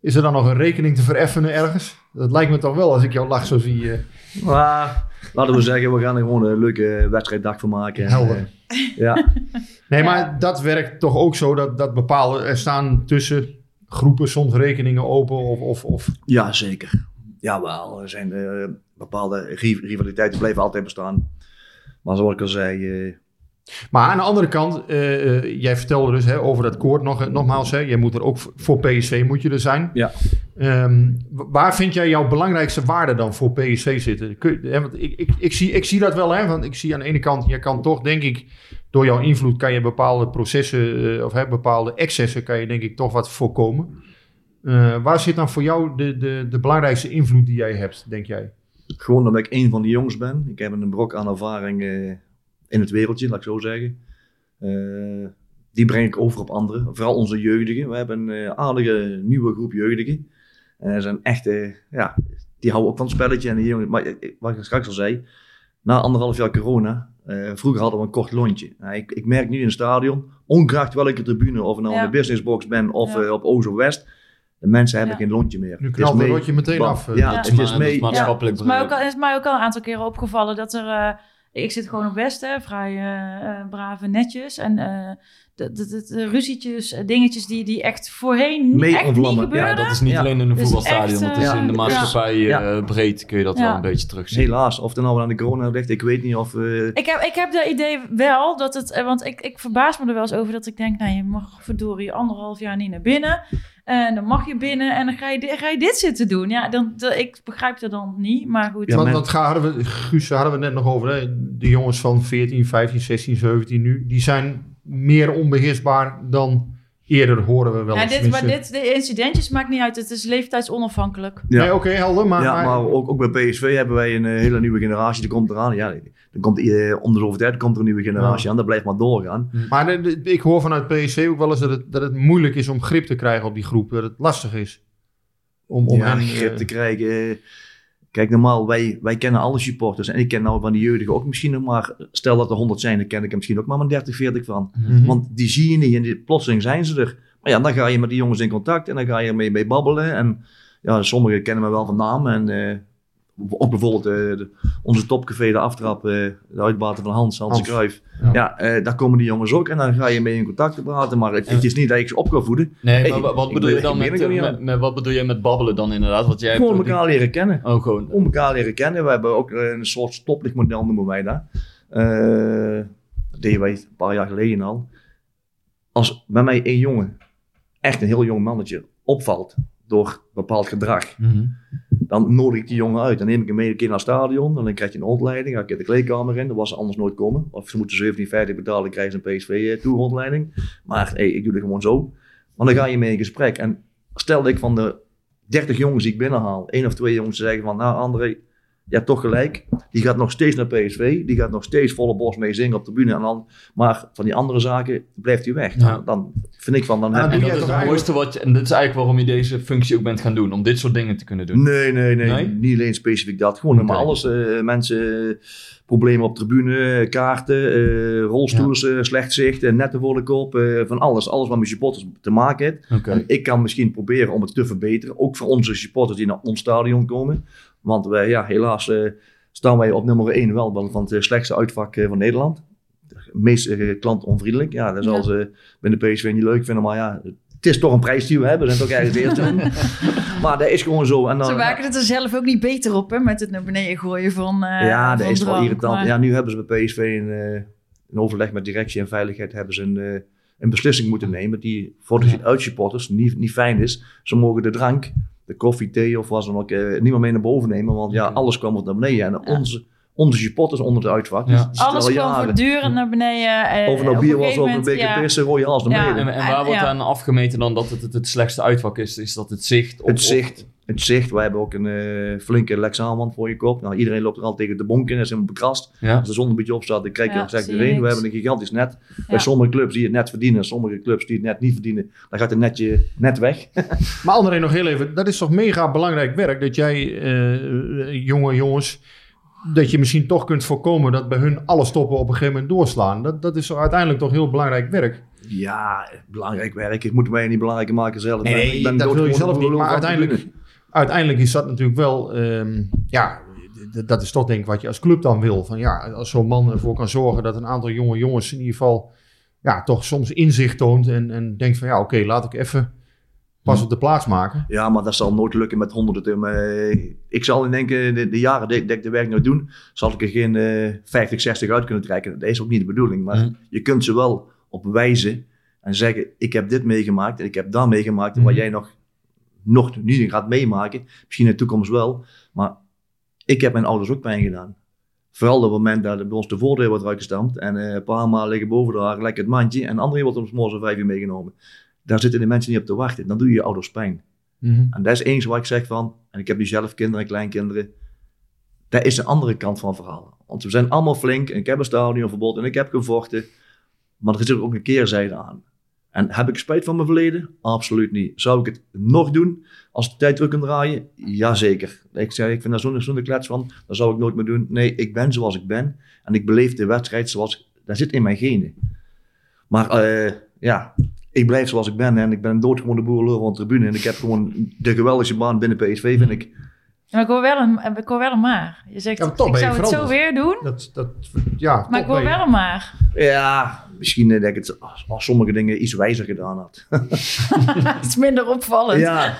Is er dan nog een rekening te vereffenen ergens? Dat lijkt me toch wel als ik jouw lach zo zie. eh. Maar laten we zeggen, we gaan er gewoon een leuke wedstrijddag van maken. En, Helder. eh, ja. Nee, maar dat werkt toch ook zo dat, dat bepaalde... Er staan tussen groepen soms rekeningen open of... of, of ja, zeker. Jawel, er zijn eh, bepaalde ri- rivaliteiten blijven altijd bestaan. Maar zoals ik al zei, eh, Maar aan de andere kant, eh, eh, jij vertelde dus hè, over dat koord nog, nogmaals. Hè, jij moet er ook voor PSV moet je er zijn. Ja. Ehm, waar vind jij jouw belangrijkste waarde dan voor PSV zitten? Kun hè, want ik, ik, ik, zie, ik zie dat wel, hè, want ik zie aan de ene kant, je kan toch denk ik, door jouw invloed kan je bepaalde processen eh, of hè, bepaalde excessen kan je denk ik toch wat voorkomen. Eh, waar zit dan voor jou de, de, de belangrijkste invloed die jij hebt, denk jij? gewoon omdat ik een van die jongens ben. Ik heb een brok aan ervaring eh, in het wereldje, laat ik zo zeggen. Eh, die breng ik over op anderen, vooral onze jeugdigen. We hebben een eh, aardige nieuwe groep jeugdigen. En ze zijn echt, eh, ja, die houden ook van het spelletje. En die jongen, maar eh, wat ik straks al zei, na anderhalf jaar corona, eh, vroeger hadden we een kort lontje. Nou, ik, ik merk nu in het stadion, ongeacht welke tribune, of ik nou Ja. in de businessbox ben of Ja. eh, op Oost of West, de mensen hebben Ja. geen lontje meer. Nu Het knalt is het rotje meteen bam. af, eh. Ja, Ja. het is mee. maatschappelijk Het is, mij ook bedrijf. al, het is mij ook al een aantal keren opgevallen dat er... eh, ik zit gewoon op Westen, vrij eh, brave, netjes. En eh, de, de, de, de ruzietjes, eh, dingetjes die, die echt voorheen niet, Mee echt niet gebeurden. Ja, dat is niet Ja. alleen in een voetbalstadion. echt, dat is eh, in de maatschappij Ja. eh, breed kun je dat Ja. wel een beetje terugzien. Helaas, of er nou aan de corona ligt, ik weet niet of... eh, Ik heb, ik heb de idee wel dat het, want ik, ik verbaas me er wel eens over dat ik denk, nou je mag verdorie anderhalf jaar niet naar binnen. En dan mag je binnen en dan ga je, ga je dit zitten doen. Ja, dan, de- ik begrijp het dan niet, maar goed. Ja, want, ga- hadden we, Guus, daar hadden we het net nog over. Hè? De jongens van 14, 15, 16, 17 nu. Die zijn meer onbeheersbaar dan eerder, horen we wel Ja, dit, maar dit, de incidentjes maakt niet uit. Het is leeftijdsonafhankelijk. Ja. Nee, oké, helder. Maar, ja, maar ook, ook bij PSV hebben wij een eh, hele nieuwe generatie. Die komt eraan. Ja, dan komt, eh, om de zoveel tijd komt er een nieuwe generatie Ja. aan. Dat blijft maar doorgaan. maar de- de- ik hoor vanuit PSV ook wel eens dat het, dat het moeilijk is om grip te krijgen op die groep. Dat het lastig is. Om, om ja, hen, grip eh, te krijgen. Kijk, normaal, wij, wij kennen alle supporters. En ik ken nou van die jeugdigen ook misschien nog maar... Stel dat er 100 zijn, dan ken ik er misschien ook maar maar 30, 40 van. mhm. Want die zie je niet en die, plotseling zijn ze er. Maar ja, dan ga je met die jongens in contact en dan ga je ermee mee babbelen. En ja, sommigen kennen me wel van naam. En eh, ook bijvoorbeeld eh, de- onze topcafé, de aftrap, eh, de uitbater van Hans, Hans, ja. Ja, eh, daar komen die jongens ook en dan ga je mee in contact te praten. Maar het, het is niet dat ik ze op ga voeden. Nee, Hey, maar wa- wat bedoel je dan met, met, met- wat bedoel je met babbelen dan inderdaad? Want jij Gewoon die- elkaar leren kennen. Oh, gewoon. Om elkaar leren kennen. We hebben ook een soort stoplichtmodel noemen wij dat. Eh, dat deden wij een paar jaar geleden al. Als bij mij een jongen, echt een heel jong mannetje, opvalt door bepaald gedrag, Mhm. dan nodig ik die jongen uit. Dan neem ik hem mee een keer naar het stadion. En dan krijg je een rondleiding. Ga ik de kleedkamer in. Dat was ze anders nooit komen. Of ze moeten 17,50 betalen. Dan krijgen ze een PSV eh, toe rondleiding. Maar hey, ik doe het gewoon zo. Want dan ga je mee in gesprek. En stel dat ik van de 30 jongens die ik binnenhaal, één of twee jongens zeggen van, nou André, je hebt toch gelijk. Die gaat nog steeds naar PSV. Die gaat nog steeds volle bos mee zingen op de bühne. En dan, maar van die andere zaken blijft hij weg. Ja. Dan, dan vind ik van, dan Ja, heb En dat is toch het mooiste wat je, en dit is eigenlijk waarom je deze functie ook bent gaan doen. Om dit soort dingen te kunnen doen. Nee, nee, nee, Nee? Niet alleen specifiek dat. Gewoon Oké. maar alles. eh, mensen, eh, problemen op tribune, kaarten, eh, rolstoels, eh, slecht zicht, eh, netten voor de kop. eh, van alles. Alles wat met supporters te maken heeft. En ik kan misschien proberen om het te verbeteren. Ook voor onze supporters die naar ons stadion komen. Want wij, ja, helaas eh, staan wij op nummer 1 wel van het slechtste uitvak eh, van Nederland. Meest eh, klantonvriendelijk. Ja, dat zal ze binnen PSV niet leuk vinden. Maar ja, het is toch een prijs die we hebben. We zijn toch ergens eerst. Maar dat is gewoon zo. En dan, Ze maken het er zelf ook niet beter op, hè, met het naar beneden gooien van ja, dat is wel irritant. maar- Ja, nu hebben ze bij PSV eh, in overleg met directie en veiligheid hebben ze een, een beslissing moeten nemen die voor de uitsupporters niet, niet fijn is. Ze mogen de drank, de koffie, thee of wat dan ook, eh, niet meer mee naar boven nemen, want ja, alles kwam wat naar beneden. En Ja. onze, onze supporters onder de uitvak, Ja. zitten Alles al kwam jaren. voortdurend naar beneden. eh, Of het nou op bier was of een beker ja. pissen, gooi je alles naar Ja. beneden. En, en waar Ja. wordt aan afgemeten dan dat het het, het slechtste uitvak is? Is dat het zicht? Op, Het zicht. Het zicht. Wij hebben ook een eh, flinke Lexaanwand voor je kop. Nou, iedereen loopt er al tegen de bonk in. Dat is helemaal bekrast. Ja. Als de zon een beetje opstaat, dan krijg je Ja, er zeg. We hebben een gigantisch net. Ja. Bij sommige clubs die het net verdienen, sommige clubs die het net niet verdienen, dan gaat het netje net weg. Maar André, nog heel even. Dat is toch mega belangrijk werk. Dat jij, eh, jonge jongens, dat je misschien toch kunt voorkomen dat bij hun alle stoppen op een gegeven moment doorslaan. Dat, dat is uiteindelijk toch heel belangrijk werk. Ja, belangrijk werk. Ik moet mij niet belangrijker maken zelf. Nee, Ik ben dat wil je zelf niet. Maar uiteindelijk. Uiteindelijk is dat natuurlijk wel, ehm, ja, dat is toch denk ik wat je als club dan wil. Van ja, als zo'n man ervoor kan zorgen dat een aantal jonge jongens in ieder geval, ja, toch soms inzicht toont en, en denkt van ja, oké, laat ik even pas op de plaats maken. Ja, maar dat zal nooit lukken met honderden. eh, Ik zal in denken, de, de jaren dat ik, de werk nou doe, zal ik er geen eh 50, 60 uit kunnen trekken. Dat is ook niet de bedoeling. Maar Mhm. je kunt ze wel op wijzen en zeggen, ik heb dit meegemaakt en ik heb dat meegemaakt. En wat Mhm. jij nog, nog niet gaat meemaken, misschien in de toekomst wel. Maar ik heb mijn ouders ook pijn gedaan. Vooral op het moment dat bij ons de voordeur wordt uitgestampt en eh, een paar maal liggen boven lekker het mandje en andere wordt om om vijf uur meegenomen. Daar zitten de mensen niet op te wachten. Dan doe je je ouders pijn. En dat is eens wat ik zeg van, en ik heb nu zelf kinderen en kleinkinderen, dat is de andere kant van het verhaal. Want we zijn allemaal flink en ik heb een stadionverbod en ik heb gevochten, maar er zit ook een keerzijde aan. En heb ik spijt van mijn verleden? Absoluut niet. Zou ik het nog doen als de tijd terug kan draaien? Jazeker. Ik zeg, ik vind daar zo'n zo'n klets van, dat zou ik nooit meer doen. Nee, ik ben zoals ik ben en ik beleef de wedstrijd zoals, dat zit in mijn genen. Maar eh, ja, ik blijf zoals ik ben en ik ben een doodgewone boerenlul van de tribune. En ik heb gewoon de geweldigste baan binnen PSV, vind ik. Maar ik hoor wel een, ik hoor wel een maar. Je zegt, Ja, maar toch ik zou het zo weer doen, Dat, dat, ja, maar ik hoor wel een maar. Ja, misschien eh, dat ik het als, als sommige dingen iets wijzer gedaan had. Het is minder opvallend. ja,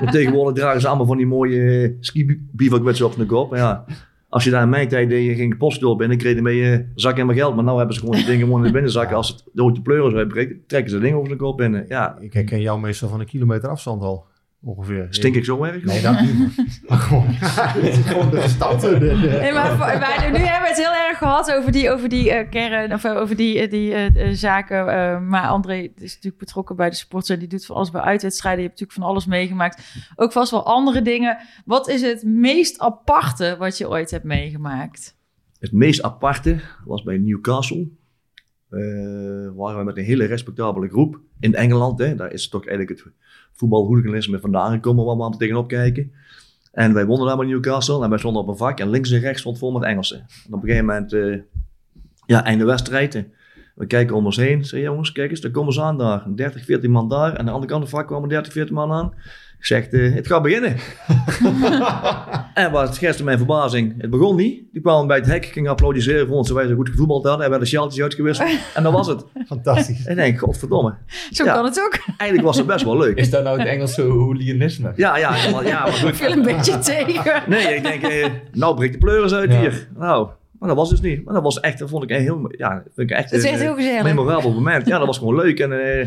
en tegenwoordig dragen ze allemaal van die mooie eh, ski-bivakmutsen op de kop. Ja. Als je daar in mijn tijd deed, je ging postdoor binnen, kreeg je mee je zak en mijn geld. Maar nu hebben ze gewoon die dingen gewoon in de binnenzak. Als het door de pleuren zo uitbreekt, trekken ze dingen over zijn kop binnen. Ja, Ik herken jou meestal van een kilometer afstand al, ongeveer. stink ik zo erg? Nee, dat niet. Maar gewoon, het is gewoon de stad. De, de- Nee, maar nu hebben we het heel erg gehad over die, over die eh, kern, of eh, over die, eh, die zaken. eh, maar André is natuurlijk betrokken bij de sports en die doet van alles bij uitwedstrijden. Je hebt natuurlijk van alles meegemaakt. Ook vast wel andere dingen. Wat is het meest aparte wat je ooit hebt meegemaakt? Het meest aparte was bij Newcastle. Eh waren we met een hele respectabele groep in Engeland. Hè. Daar is toch eigenlijk het voetbalhooliganisme vandaan gekomen waar we allemaal tegenop kijken. En wij wonnen daar Newcastle en wij stonden op een vak en links en rechts stond vol met Engelsen. En op een gegeven moment, eh, ja, einde wedstrijd. We kijken om ons heen. Zeg jongens, kijk eens, daar komen ze aan daar. 30, 14 man daar. En aan de andere kant van het vak kwamen 30, 14 man aan. Ik zeg, eh, het gaat beginnen. en wat het scherpste mijn verbazing, het begon niet. Die kwamen bij het hek, gingen applaudisseren voor ons, terwijl wij zo goed gevoetbald hadden. En werden sjaaltjes uitgewisseld. en dat was het. Fantastisch. En ik denk, godverdomme. Zo Ja. kan het ook. Eigenlijk was het best wel leuk. Is dat nou het Engelse hooliganisme? Ja, ja, ja, maar, ja, maar Ik viel een beetje tegen. Nee, ik denk, eh, nou breekt de pleuris uit Ja. hier. Nou, maar dat was dus niet. Maar dat was echt, dat vond ik een heel, ja, vind ik echt Het is een, echt eh, heel gezellig. memorabel moment. Ja, dat was gewoon leuk. En eh,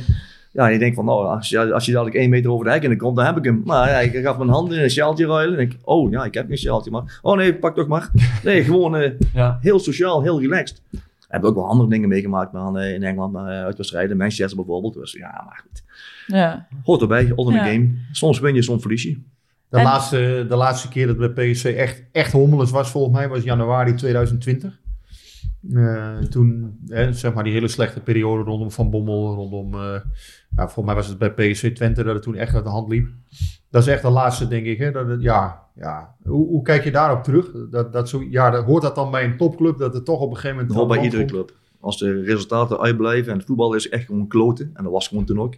ja, je denkt van, nou, als je, als je dadelijk één meter over de hek in komt, dan heb ik hem. Maar ja, ik gaf mijn handen in een sjaaltje ruilen. En ik, oh ja, ik heb geen sjaaltje, maar, oh nee, pak toch maar. Nee, gewoon eh, Ja. heel sociaal, heel relaxed. Hebben ook wel andere dingen meegemaakt man, eh, in Engeland, maar, eh, uitwedstrijden. Manchester bijvoorbeeld. Dus ja, maar goed. Ja. Hoort erbij, onder de Ja. game. Soms win je, soms verlies je. De, En- laatste, de laatste keer dat bij PSV echt, echt hommeles was, volgens mij, was januari 2020. Eh, toen, hè, zeg maar, die hele slechte periode rondom Van Bommel, rondom... eh, ja, volgens mij was het bij PSV Twente dat het toen echt uit de hand liep. Dat is echt de laatste, denk ik. Hè, dat het, ja, ja. Hoe, hoe kijk je daarop terug? Dat, dat zo, ja, dat, hoort dat dan bij een topclub, dat het toch op een gegeven moment... Hoort bij iedere club. Als de resultaten uitblijven en het voetbal is echt gewoon kloten. En dat was gewoon toen ook.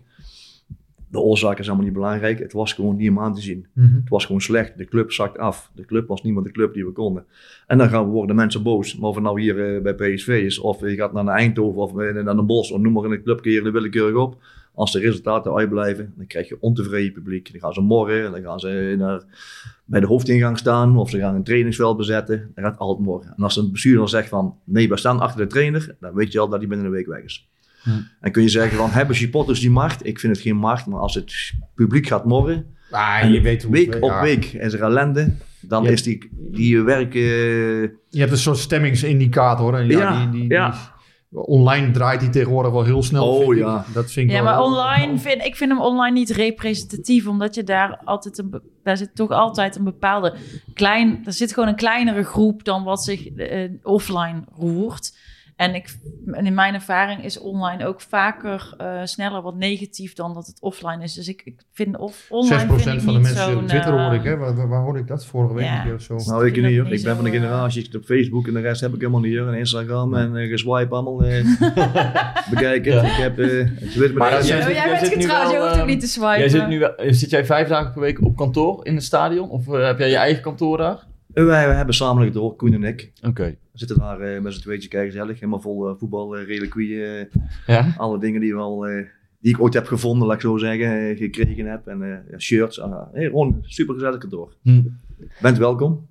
De oorzaak is allemaal niet belangrijk. Het was gewoon niet om aan te zien. Mhm. Het was gewoon slecht. De club zakt af. De club was niet meer de club die we konden. En dan gaan, worden mensen boos. Maar of het nou hier eh, bij PSV is, of je gaat naar de Eindhoven of eh, naar de Bos, of noem maar in de club hier de willekeurig op. Als de resultaten uitblijven, dan krijg je ontevreden publiek. Dan gaan ze morgen, en dan gaan ze naar, bij de hoofdingang staan, of ze gaan een trainingsveld bezetten. Dan gaat altijd morgen. En als een bestuurder dan zegt van, nee, we staan achter de trainer, dan weet je al dat hij binnen een week weg is. Hm. En kun je zeggen van, hebben supporters die macht? Ik vind het geen macht, maar als het publiek gaat morgen, Ah, je weet hoe week het- op ja. week is er ellende. Dan Ja. is die, die werk... eh, Je hebt een soort stemmingsindicator. En ja, Ja, die, die, ja. Online draait die tegenwoordig wel heel snel. Oh, vind ik. ja. Dat vind ik Ja, wel- maar online vind ik vind hem online niet representatief, omdat je daar altijd een, daar zit toch altijd een bepaalde klein, er zit gewoon een kleinere groep dan wat zich eh, offline roert. En ik, en in mijn ervaring is online ook vaker eh, sneller wat negatief dan dat het offline is. Dus ik, ik vind of, 6% online vind ik van de mensen op Twitter eh, hoor ik. Hè? Waar, waar, waar hoorde ik dat? Vorige week Ja. een keer of zo. nou, ik niet hoor. Ik ben van de eh, generatie, ik zit op Facebook en de rest heb ik helemaal niet hoor. En Instagram en eh, geswipe allemaal. eh bekijk het. Ik heb... eh Maar dat ja, zijn- Oh, Jij jij bent zit nu getrouwd, je wel, hoeft ook ehm, niet te swipen. Jij zit, nu, wel- eh, zit jij vijf dagen per week op kantoor in het stadion? Of eh, heb jij je eigen kantoor daar? Wij, wij hebben samen door, Koen en ik. Oké. We zitten daar eh, met z'n tweetjes, kijk gezellig. Helemaal vol eh, voetbal, eh, eh, Ja? alle dingen die, we al, eh, die ik ooit heb gevonden, laat ik zo zeggen. eh, gekregen heb. En eh, shirts. ah, hey, gewoon super gezellig kantoor. Hm. Bent welkom.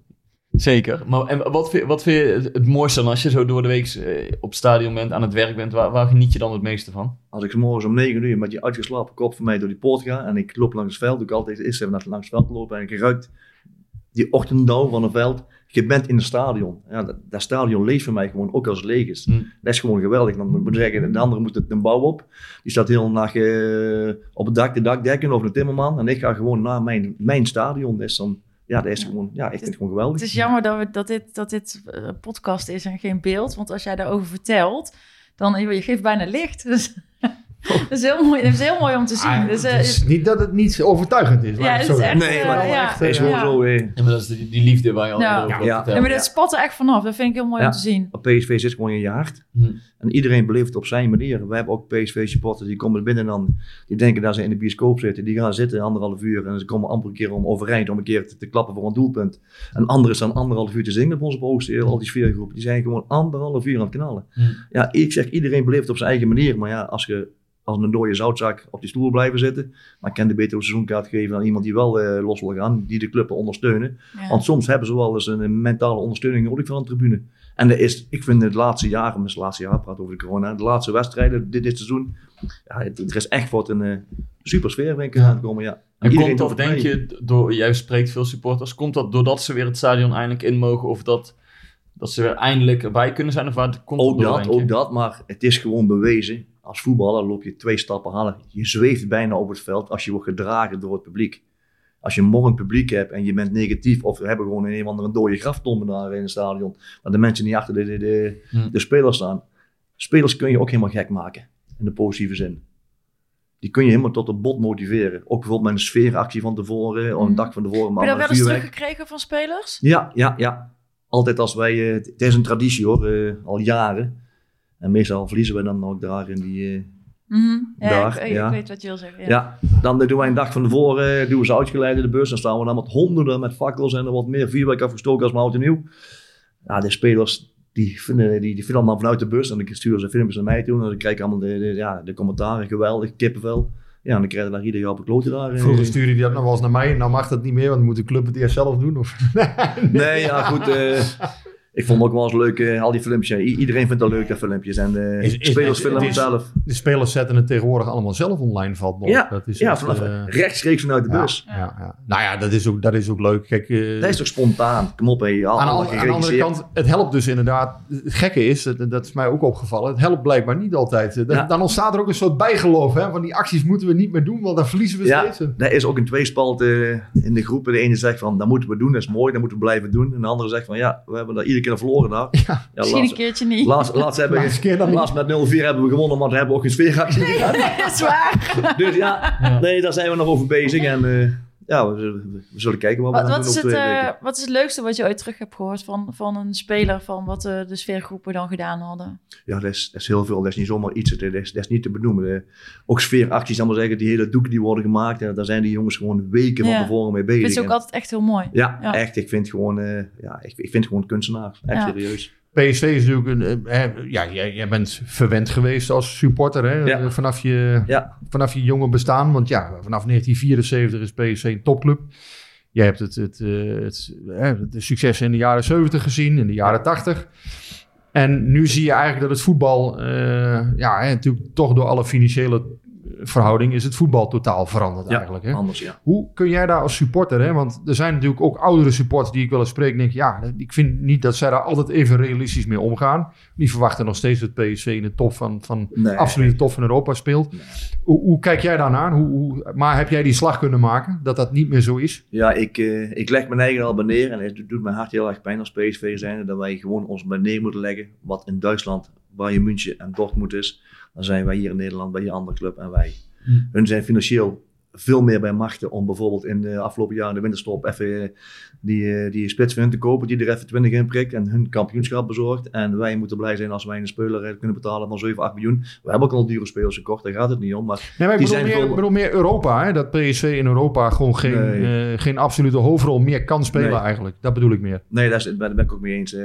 Zeker. Maar en wat, vind, wat vind je het, mooiste dan als je zo door de week eh, op stadion bent, aan het werk bent? Waar, waar geniet je dan het meeste van? Als ik morgens om 9 uur met die uitgeslapen kop van mij door die poort ga en ik loop langs het veld, doe ik altijd eerst even naar langs het veld lopen en ik ruik die ochtenddauw van het veld. Je bent in het stadion. Ja, dat, dat stadion leeft voor mij gewoon ook als het leeg is. Hm. Dat is gewoon geweldig. Dan moet ik zeggen, de andere moet het een bouw op. Die staat heel nacht eh, op het dak, de dakdekken of de timmerman. En ik ga gewoon naar mijn, mijn stadion. Dat is dan, ja, dat is gewoon, ja, ik vind het gewoon geweldig. Het is jammer dat, we, dat dit, dat dit eh, podcast is en geen beeld. Want als jij daarover vertelt, dan je geeft bijna licht. Dus, dat, is heel mooi, dat is heel mooi om te zien. Ah, dus, eh, het is niet dat het niet overtuigend is. ja, ik het is echt... Nee, eh, maar ja. echt, Het is eh, gewoon Ja. zo, eh, Ja, maar dat is die, die liefde waar je al over Ja. vertelt. Ja, maar dat spat er echt vanaf. Dat vind ik heel mooi Ja. om te zien. op PSV zit gewoon je hart. Hm. En iedereen beleeft het op zijn manier. We hebben ook PSV-supporters die komen binnen dan. Die denken dat ze in de bioscoop zitten. Die gaan zitten anderhalf uur. En ze komen amper een keer om overeind om een keer te, te klappen voor een doelpunt. En anderen staan anderhalf uur te zingen op onze poster. Al die sfeergroepen. Die zijn gewoon anderhalf uur aan het knallen. Hm. Ja, ik zeg iedereen beleeft het op zijn eigen manier. Maar ja, als je als een dode zoutzak op die stoel blijven zitten. Dan kan de beter een seizoenkaart geven aan iemand die wel eh, los wil gaan. Die de club ondersteunen. Ja. Want soms hebben ze wel eens een mentale ondersteuning nodig van de tribune. En dat is, ik vind het laatste jaar, om het laatste jaar praat over de corona, de laatste wedstrijden dit, dit seizoen, ja, het- er is echt wat een eh, super sfeer denk ik aangekomen. Ja. En Iedereen komt dat, denk mee. je, door, jij spreekt veel supporters, komt dat doordat ze weer het stadion eindelijk in mogen? Of dat, dat ze weer eindelijk erbij kunnen zijn? Of waar komt Ook door, dat, ook dat, maar het is gewoon bewezen. Als voetballer loop je twee stappen halen. Je zweeft bijna over het veld als je wordt gedragen door het publiek. Als je morgen publiek hebt en je bent negatief, of we hebben gewoon een, een of andere dode graftombe daar in het stadion, waar de mensen niet achter de, de, de, de spelers staan. Spelers kun je ook helemaal gek maken, in de positieve zin. Die kun je helemaal tot een bot motiveren. Ook bijvoorbeeld met een sfeeractie van tevoren, of een Mhm. dag van tevoren. Heb maar je dat met wel eens teruggekregen van spelers? Ja, ja, ja. Altijd als wij, eh, het is een traditie hoor, eh, al jaren. En meestal verliezen we dan ook daar in die, Mhm. Ja, Daar, ik, ik ja. weet wat je wil zeggen. Ja. ja. Dan doen wij een dag van tevoren, eh, doen we ze uitgeleid in de bus. Dan staan we dan met honderden met fakkels en er wordt meer vuurwerk afgestoken als maar oud en nieuw. Ja, de spelers die vinden, die, die filmen dan vanuit de bus en dan sturen ze filmpjes naar mij toe. En dan krijg ik allemaal de, de, ja, de commentaren, geweldig, kippenvel. Ja, en dan krijg je daar ieder jaar op een klote daar. eh. Vroeger stuurde hij dat nog wel eens naar mij. Nou mag dat niet meer, want dan moet de club het eerst zelf doen. Of... Nee, ja goed. eh, Ik vond ook wel eens leuk, eh, al die filmpjes. I- iedereen vindt dat leuk, dat filmpjes. En de Is- is- spelers filmen zelf. De spelers zetten het tegenwoordig allemaal zelf online, op. Ja, dat is ja echt, vanaf, eh, rechtstreeks vanuit de bus. ja, ja. Nou ja, dat is ook, dat is ook leuk. Kijk, eh, Dat is toch spontaan? Kom op, aan, de, aan de andere kant, het helpt dus inderdaad. Het gekke is, dat, dat is mij ook opgevallen, het helpt blijkbaar niet altijd. Eh, Dan, Ja. dan ontstaat er ook een soort bijgeloof. Hè, van die acties moeten we niet meer doen, want dan verliezen we Ja, steeds. Dat is ook een tweespalt eh, in de groepen. De ene zegt van, dat moeten we doen, dat is mooi, dat moeten we blijven doen. En de andere zegt van, ja, we hebben dat iedere keer verloren daar. Ja, Misschien een keertje niet. laatst, hebben, keer met 0-4 hebben we gewonnen, maar we hebben ook een sfeeractie gedaan. Dat is waar. Dus ja, nee, daar zijn we nog over bezig. En eh, ja, we, zullen- we zullen kijken wat we gaan wat, doen is het, eh, wat is het leukste wat je ooit terug hebt gehoord van, van een speler, van wat eh, de sfeergroepen dan gedaan hadden? Ja, dat is, dat is heel veel. Dat is niet zomaar iets. Dat is, dat is niet te benoemen. Eh, ook sfeeracties, zal maar zeggen, die hele doeken die worden gemaakt. eh, daar zijn die jongens gewoon weken van tevoren mee bezig. vind ze ook En- altijd echt heel mooi. ja, Ja. echt. Ik vind gewoon, ja, ik, ik vind gewoon kunstenaar. Echt Ja. serieus. PSV is natuurlijk een. eh, ja, jij, jij bent verwend geweest als supporter hè? Ja. Eh, vanaf, je, Ja. vanaf je jonge bestaan. Want ja, vanaf 1974 is PSV een topclub. Jij hebt het, het, eh, het, de successen in de jaren 70 gezien, in de jaren 80. En nu zie je eigenlijk dat het voetbal, ja, hè, natuurlijk toch door alle financiële verhouding is het voetbal totaal veranderd Ja, eigenlijk. Hè? anders ja. Hoe kun jij daar als supporter, hè? want er zijn natuurlijk ook oudere supporters die ik wel eens spreek, en denk ja, ik vind niet dat zij daar altijd even realistisch mee omgaan. Die verwachten nog steeds dat PSV in de top van, van Nee. absolute top van Europa speelt. Hoe, hoe kijk jij daarnaar? Hoe, hoe, maar heb jij die slag kunnen maken dat dat niet meer zo is? Ja, ik, eh, ik leg mijn eigen al neer. En het doet mijn hart heel erg pijn als PSV zijn. Dat wij gewoon ons neer moeten leggen. Wat in Duitsland, Bayern München en Dortmund is. Dan zijn wij hier in Nederland bij die andere club en wij. Hmm. Hun zijn financieel veel meer bij machten om bijvoorbeeld in de afgelopen jaren de winterstop even eh, die, eh, die spits van hun te kopen. Die er even 20 in prikt en hun kampioenschap bezorgt. En wij moeten blij zijn als wij een speler kunnen betalen van 7, 8 miljoen. We hebben ook al dure spelers gekocht, daar gaat het niet om. Maar Nee, maar ik Die bedoel zijn meer, veel- bedoel meer Europa, hè? dat PSV in Europa gewoon geen, Nee. eh, geen absolute hoofdrol meer kan spelen Nee. eigenlijk. Dat bedoel ik meer. Nee, daar, ben ik ook mee eens.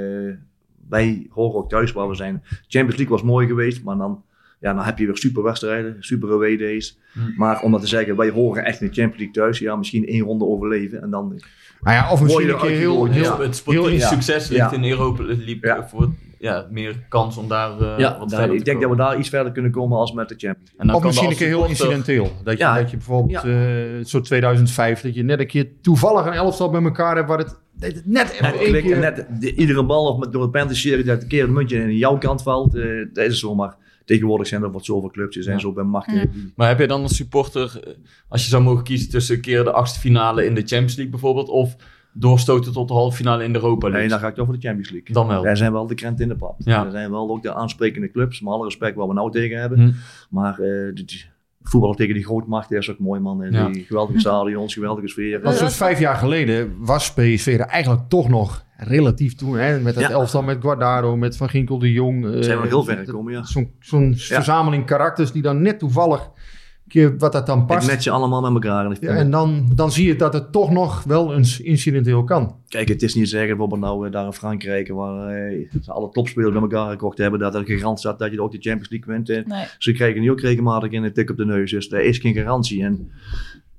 Wij horen ook thuis waar we zijn. Champions League was mooi geweest, maar dan, ja, dan heb je weer super wedstrijden, super away days. Hmm. Maar om dat te zeggen, wij horen echt in de Champions League thuis. Ja, misschien één ronde overleven en dan... Nou ja, of misschien een keer heel, heel, ja. het ja. succes ligt Ja. in Europa. Het liep Ja. voor ja, meer kans om daar eh ja, wat daar- verder ik te denk dat we daar iets verder kunnen komen als met de Champions League. En dan Of misschien een keer heel incidenteel. Dat je, Ja. dat je bijvoorbeeld eh zo 2005, dat je net een keer toevallig een elftal bij elkaar hebt waar het, net even Net, één klikt en keer... net de- iedere bal of met, door het penalty serie dat een keer het muntje in jouw kant valt. eh, dat is zo, maar tegenwoordig zijn er wat zoveel clubs. Zijn Ja. zo bij macht. Eh, Maar heb je dan als supporter, eh, als je zou mogen kiezen tussen een keer de achtste finale in de Champions League bijvoorbeeld, of doorstoten tot de halve finale in de Europa League? Nee, dan ga ik toch voor de Champions League. Dan wel. Wij zijn wel de krent in de pap. Ja. Er zijn wel ook de aansprekende clubs, met alle respect wat we nou tegen hebben. Hm. Maar eh die, die voetballen tegen die grootmachten is ook mooi man. En Ja. Die geweldige stadions, geweldige sfeer. Want zo'n vijf jaar geleden was PSV er eigenlijk toch nog relatief toen. Hè, met dat Ja. elftal met Guardado, met Van Ginkel de Jong. eh, Zijn nog heel ver gekomen, ja. Zo'n zo'n verzameling karakters die dan net toevallig, een keer wat dat dan Ik past. net je allemaal met elkaar. En Ja, en dan, dan zie je dat het toch nog wel eens incidenteel kan. Kijk, het is niet zeggen, bijvoorbeeld nou eh, daar in Frankrijk, waar eh, ze alle topspelers bij elkaar gekocht hebben, dat er garant staat dat je ook de Champions League wint. Nee. Ze krijgen nu ook regelmatig een tik op de neus, dus er is geen garantie. En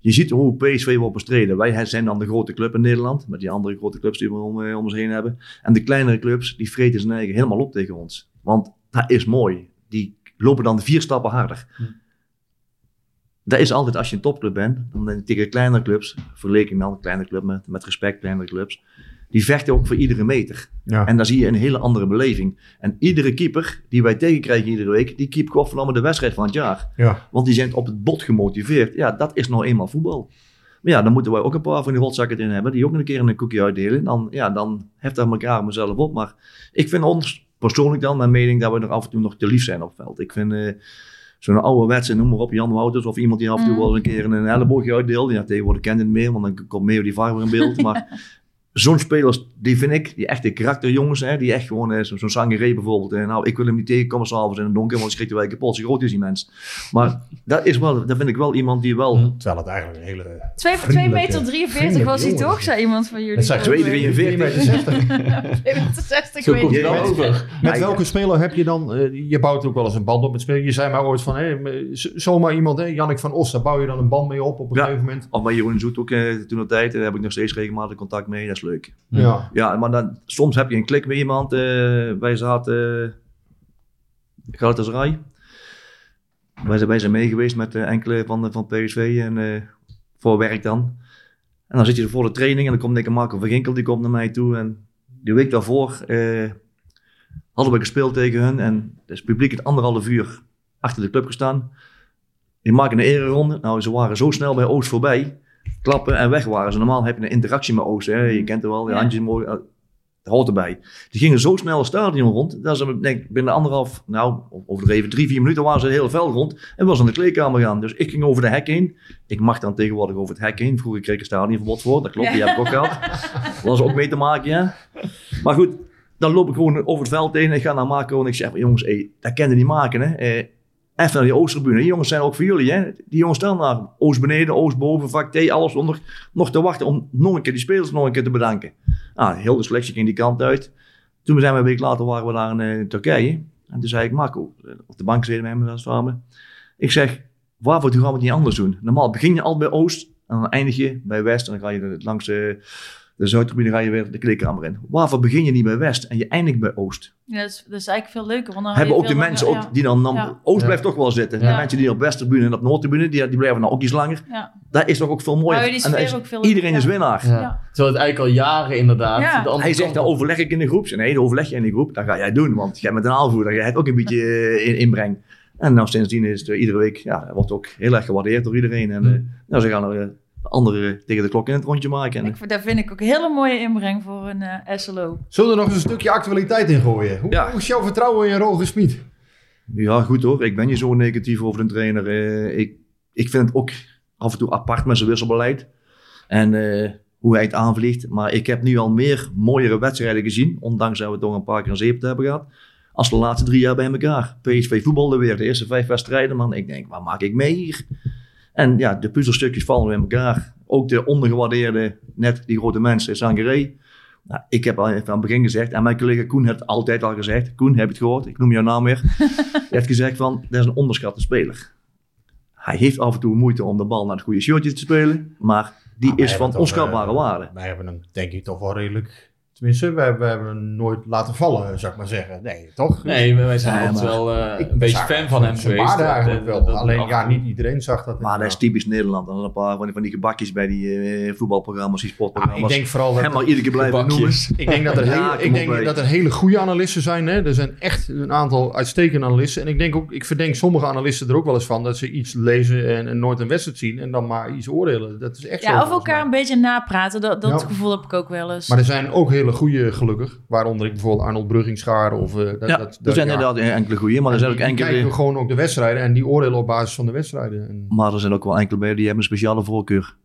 je ziet hoe PSV wordt bestreden. Wij zijn dan de grote club in Nederland, met die andere grote clubs die we om, eh, om ons heen hebben. En de kleinere clubs, die vreten zijn eigen helemaal op tegen ons. Want dat is mooi. Die lopen dan vier stappen harder. Dat is altijd als je een topclub bent, dan tegen kleinere clubs, vergeleken dan een kleine club met, met respect, kleinere clubs, die vechten ook voor iedere meter. Ja. En dan zie je een hele andere beleving. En iedere keeper die wij tegenkrijgen iedere week, die keept godverdomme de wedstrijd van het jaar. Ja. Want die zijn op het bot gemotiveerd. Ja, dat is nou eenmaal voetbal. Maar ja, dan moeten wij ook een paar van die rotzakken in hebben, die ook een keer een koekje uitdelen. Dan, ja, dan heft dat elkaar mezelf op. Maar ik vind ons persoonlijk dan, mijn mening, dat we er af en toe nog te lief zijn op het veld. Ik vind... eh, Zo'n ouderwetse, noem maar op, Jan Wouters of iemand die af en toe Mm. wel eens een keer een elleboogje uitdeelt. Ja, tegenwoordig kent het meer, want dan komt meer die VAR weer in beeld. Maar zo'n spelers, die vind ik, die echte karakterjongens, hè, die echt gewoon, eh, zo- zo'n Sangeré bijvoorbeeld. eh, nou, ik wil hem niet tegenkomen s'avonds in het donker, want dan schrikt wij kapot. Zo groot is die mens. Maar dat is wel, dat vind ik wel iemand die wel... Terwijl het eigenlijk een hele... Twee, 2 Vriendelijke- meter 43 vriendelijke was hij toch, zei iemand van jullie. Het zijn 2,43. 2 meter 60, Zo weet komt je. het wel Met- over. Met welke speler heb je dan... eh, je bouwt ook wel eens een band op met spelers. Je zei maar ooit van... Hé, z- zomaar iemand, hè, Jannik van Os, daar bouw je dan een band mee op op een Ja. gegeven moment. Of bij Jeroen Zoet ook eh, toen de tijd, daar heb ik nog steeds regelmatig contact mee. Leuk. Ja. Ja, maar dan, soms heb je een klik met iemand. eh wij zaten uh, Galatasaray. Wij zijn, wij zijn mee geweest met eh, enkele van, van PSV en eh, voor werk dan. En dan zit je er voor de training en dan komt Nick Marco van Ginkel, die komt naar mij toe. En die week daarvoor eh, hadden we gespeeld tegen hun en het publiek het anderhalf uur achter de club gestaan. Die maken een ereronde. Nou, ze waren zo snel bij Oost voorbij. Klappen en weg waren ze. Normaal heb je een interactie met Oost. Hè? Je kent het wel, je handjes mooi. eh, Het hoort erbij. Die gingen zo snel het stadion rond. Dat ze denk, binnen anderhalf, nou, overdreven, drie, vier minuten waren ze het hele veld rond. En was aan de kleedkamer gaan. Dus ik ging over de hek heen. Ik mag dan tegenwoordig over het hek heen. Vroeger kreeg ik een stadionverbod voor. Dat klopt, die heb ik ook gehad. Dat was ook mee te maken, ja. Maar goed, dan loop ik gewoon over het veld heen. Ik ga naar Marco en ik zeg, jongens, hey, dat kan je niet maken, hè. Eh, even naar die Oosttribune. Die jongens zijn ook voor jullie, hè. Die jongens staan daar. Oost beneden, Oost boven, vak T, alles onder. Nog te wachten om nog een keer die spelers nog een keer te bedanken. Nou, heel de selectie ging die kant uit. Toen zijn we een week later waren we daar in eh, Turkije. En toen zei ik, Marco, eh, op de bank zitten met dat samen. Ik zeg, waarvoor gaan we het niet anders doen? Normaal begin je al bij Oost en dan eindig je bij West. En dan ga je langs eh, de Zuidtribune ga je weer de kleedkamer in. Waarvoor begin je niet bij West en je eindigt bij Oost? Ja, dat, is, dat is eigenlijk veel leuker. Want dan Hebben heb ook de mensen langer- ook die dan... dan Ja. Oost Ja. blijft toch wel zitten. De mensen die op Westtribune en op Noordtribune, die, die blijven nou ook iets langer. Dat is toch ook veel mooier. En is- ook veel iedereen is winnaar. Ja. Ja. Terwijl het eigenlijk al jaren inderdaad. Ja. de andere Hij zegt, dat op- overleg ik in de groep. Nee, dat overleg je in de groep. Dat ga jij doen, want jij bent een aanvoerder. Jij hebt ook een beetje eh, in, inbreng. En nou, sindsdien is het eh, iedere week, ja, wordt ook heel erg gewaardeerd door iedereen. En eh, nou, ze gaan er anderen tegen de klok in het rondje maken. En, Ik, daar vind ik ook een hele mooie inbreng voor een eh, SLO. Zullen we er nog eens een stukje actualiteit in gooien? Hoe, Ja. hoe is jouw vertrouwen in Roger Smit? Ja, goed hoor. Ik ben niet zo negatief over de trainer. Eh, ik, ik vind het ook af en toe apart met zijn wisselbeleid. En eh, hoe hij het aanvliegt. Maar ik heb nu al meer mooiere wedstrijden gezien. Ondanks dat we toch een paar keer een zeep hebben gehad. Als de laatste drie jaar bij elkaar. PSV voetbalde weer de eerste vijf wedstrijden. Man, ik denk, waar maak ik mee hier? En ja, de puzzelstukjes vallen weer in elkaar. Ook de ondergewaardeerde, net die grote mensen, Sangaré. Nou, ik heb al van het begin gezegd, en mijn collega Koen heeft het altijd al gezegd. Koen, heb je het gehoord? Ik noem jouw naam weer. Hij heeft gezegd van, dat is een onderschatte speler. Hij heeft af en toe moeite om de bal naar het goede shotje te spelen. Maar die Maar wij is van onschatbare eh, waarde. Wij hebben hem denk ik toch wel redelijk... Tenminste, we hebben, we hebben hem nooit laten vallen, zou ik maar zeggen. Nee, toch? Nee, wij zijn altijd wel eh, een beetje zag fan van hem geweest. waarde Dat- eigenlijk wel. dat- Alleen ja, niet iedereen zag dat. Maar dat is typisch Nederland. Dan een paar van die, van die gebakjes bij die eh, voetbalprogramma's, die Ah, sportprogramma's. ik denk vooral dat... Hem maar iedere keer blijven Gebakjes. noemen. Ik denk, dat er, Ja, hele, ik denk dat er hele goede analisten zijn. Hè? Er zijn echt een aantal uitstekende analisten. En ik denk ook, ik verdenk sommige analisten er ook wel eens van dat ze iets lezen en, en nooit een wedstrijd zien en dan maar iets oordelen. Dat is echt zo. Ja, of elkaar een beetje napraten. Dat, dat Ja. gevoel heb ik ook wel eens. Maar er zijn ook hele goede, gelukkig. Waaronder ik bijvoorbeeld Arnold Bruggingschaar of... eh, dat, Ja, dat, er zijn ja. inderdaad enkele goede, maar er zijn ook enkele... kijken gewoon ook de wedstrijden en die oordelen op basis van de wedstrijden. En, Maar er zijn ook wel enkele bij die hebben een speciale voorkeur.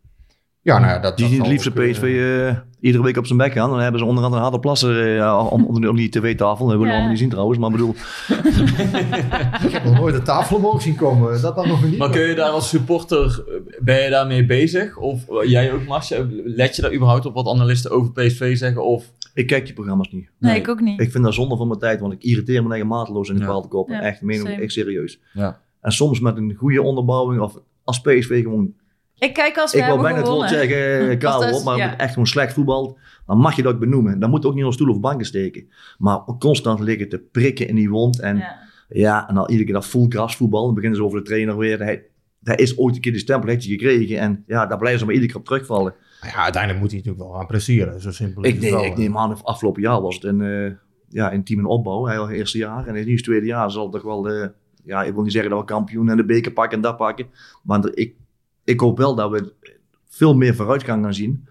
Ja, nou ja, dat Die dat zien het zal liefst ook, de eh, PSV eh, iedere week op zijn bek gaan. Dan hebben ze onder andere Harder Plasser eh, om, om, om die tv-tafel. Dat willen we Ja. allemaal niet zien trouwens. Maar ik bedoel, Ik heb nog nooit de tafel omhoog zien komen. Dat dan nog niet. Maar kun je daar als supporter, eh, ben je daarmee bezig? Of eh, jij ook, Marcia? Let je daar überhaupt op wat analisten over PSV zeggen? Of ik kijk die programma's niet. nee, nee. ik ook niet. Ik vind dat zonde van mijn tijd, want ik irriteer me eigen mateloos in de Ja. koppen. Ja, echt, meen ik echt serieus. Ja. En soms met een goede onderbouwing of als PSV gewoon... Ik kijk als we ik wil bijna het woord zeggen, eh, dat- op, maar ja. echt gewoon slecht voetbal. Dan mag je dat ook benoemen. Dan moet ook niet op stoel of banken steken. Maar constant liggen te prikken in die wond. En Ja. Ja, en dan iedere keer dat full grass voetbal. Dan beginnen ze over de trainer weer. Hij, hij is ooit een keer die stempel heeft hij gekregen. En ja, daar blijven ze maar iedere keer op terugvallen. Maar ja, uiteindelijk moet hij natuurlijk wel gaan presteren. Zo simpel is Ik, het neem, wel, ik neem aan, afgelopen jaar was het een, eh, ja, een team in opbouw. Hij was het eerste jaar. En nu is het tweede jaar. Zal het toch wel, eh, ja, ik wil niet zeggen dat we kampioen en de beker pakken en dat pakken. Maar ik, ik hoop wel dat we veel meer vooruitgang gaan zien.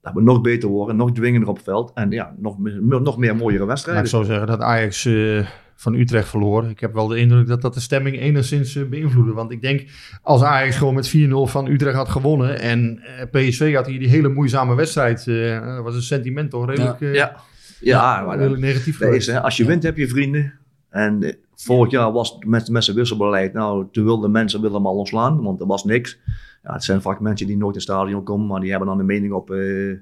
Dat we nog beter worden, nog dwingender op het veld. En ja, nog, meer- nog meer mooiere wedstrijden. ik zo zeggen dat Ajax eh, van Utrecht verloor. Ik heb wel de indruk dat dat de stemming enigszins eh, beïnvloedde. Want ik denk, als Ajax gewoon met 4-0 van Utrecht had gewonnen... en eh, PSV had hier die hele moeizame wedstrijd... dat was het sentiment toch redelijk, Ja, ja, maar dan- redelijk negatief Dat is, geweest. hè, als je wint heb je vrienden. En vorig jaar was het met, met zijn wisselbeleid. Nou, toen wilden mensen willen hem al ontslaan, want er was niks. Ja, het zijn vaak mensen die nooit in het stadion komen, maar die hebben dan een mening op, eh,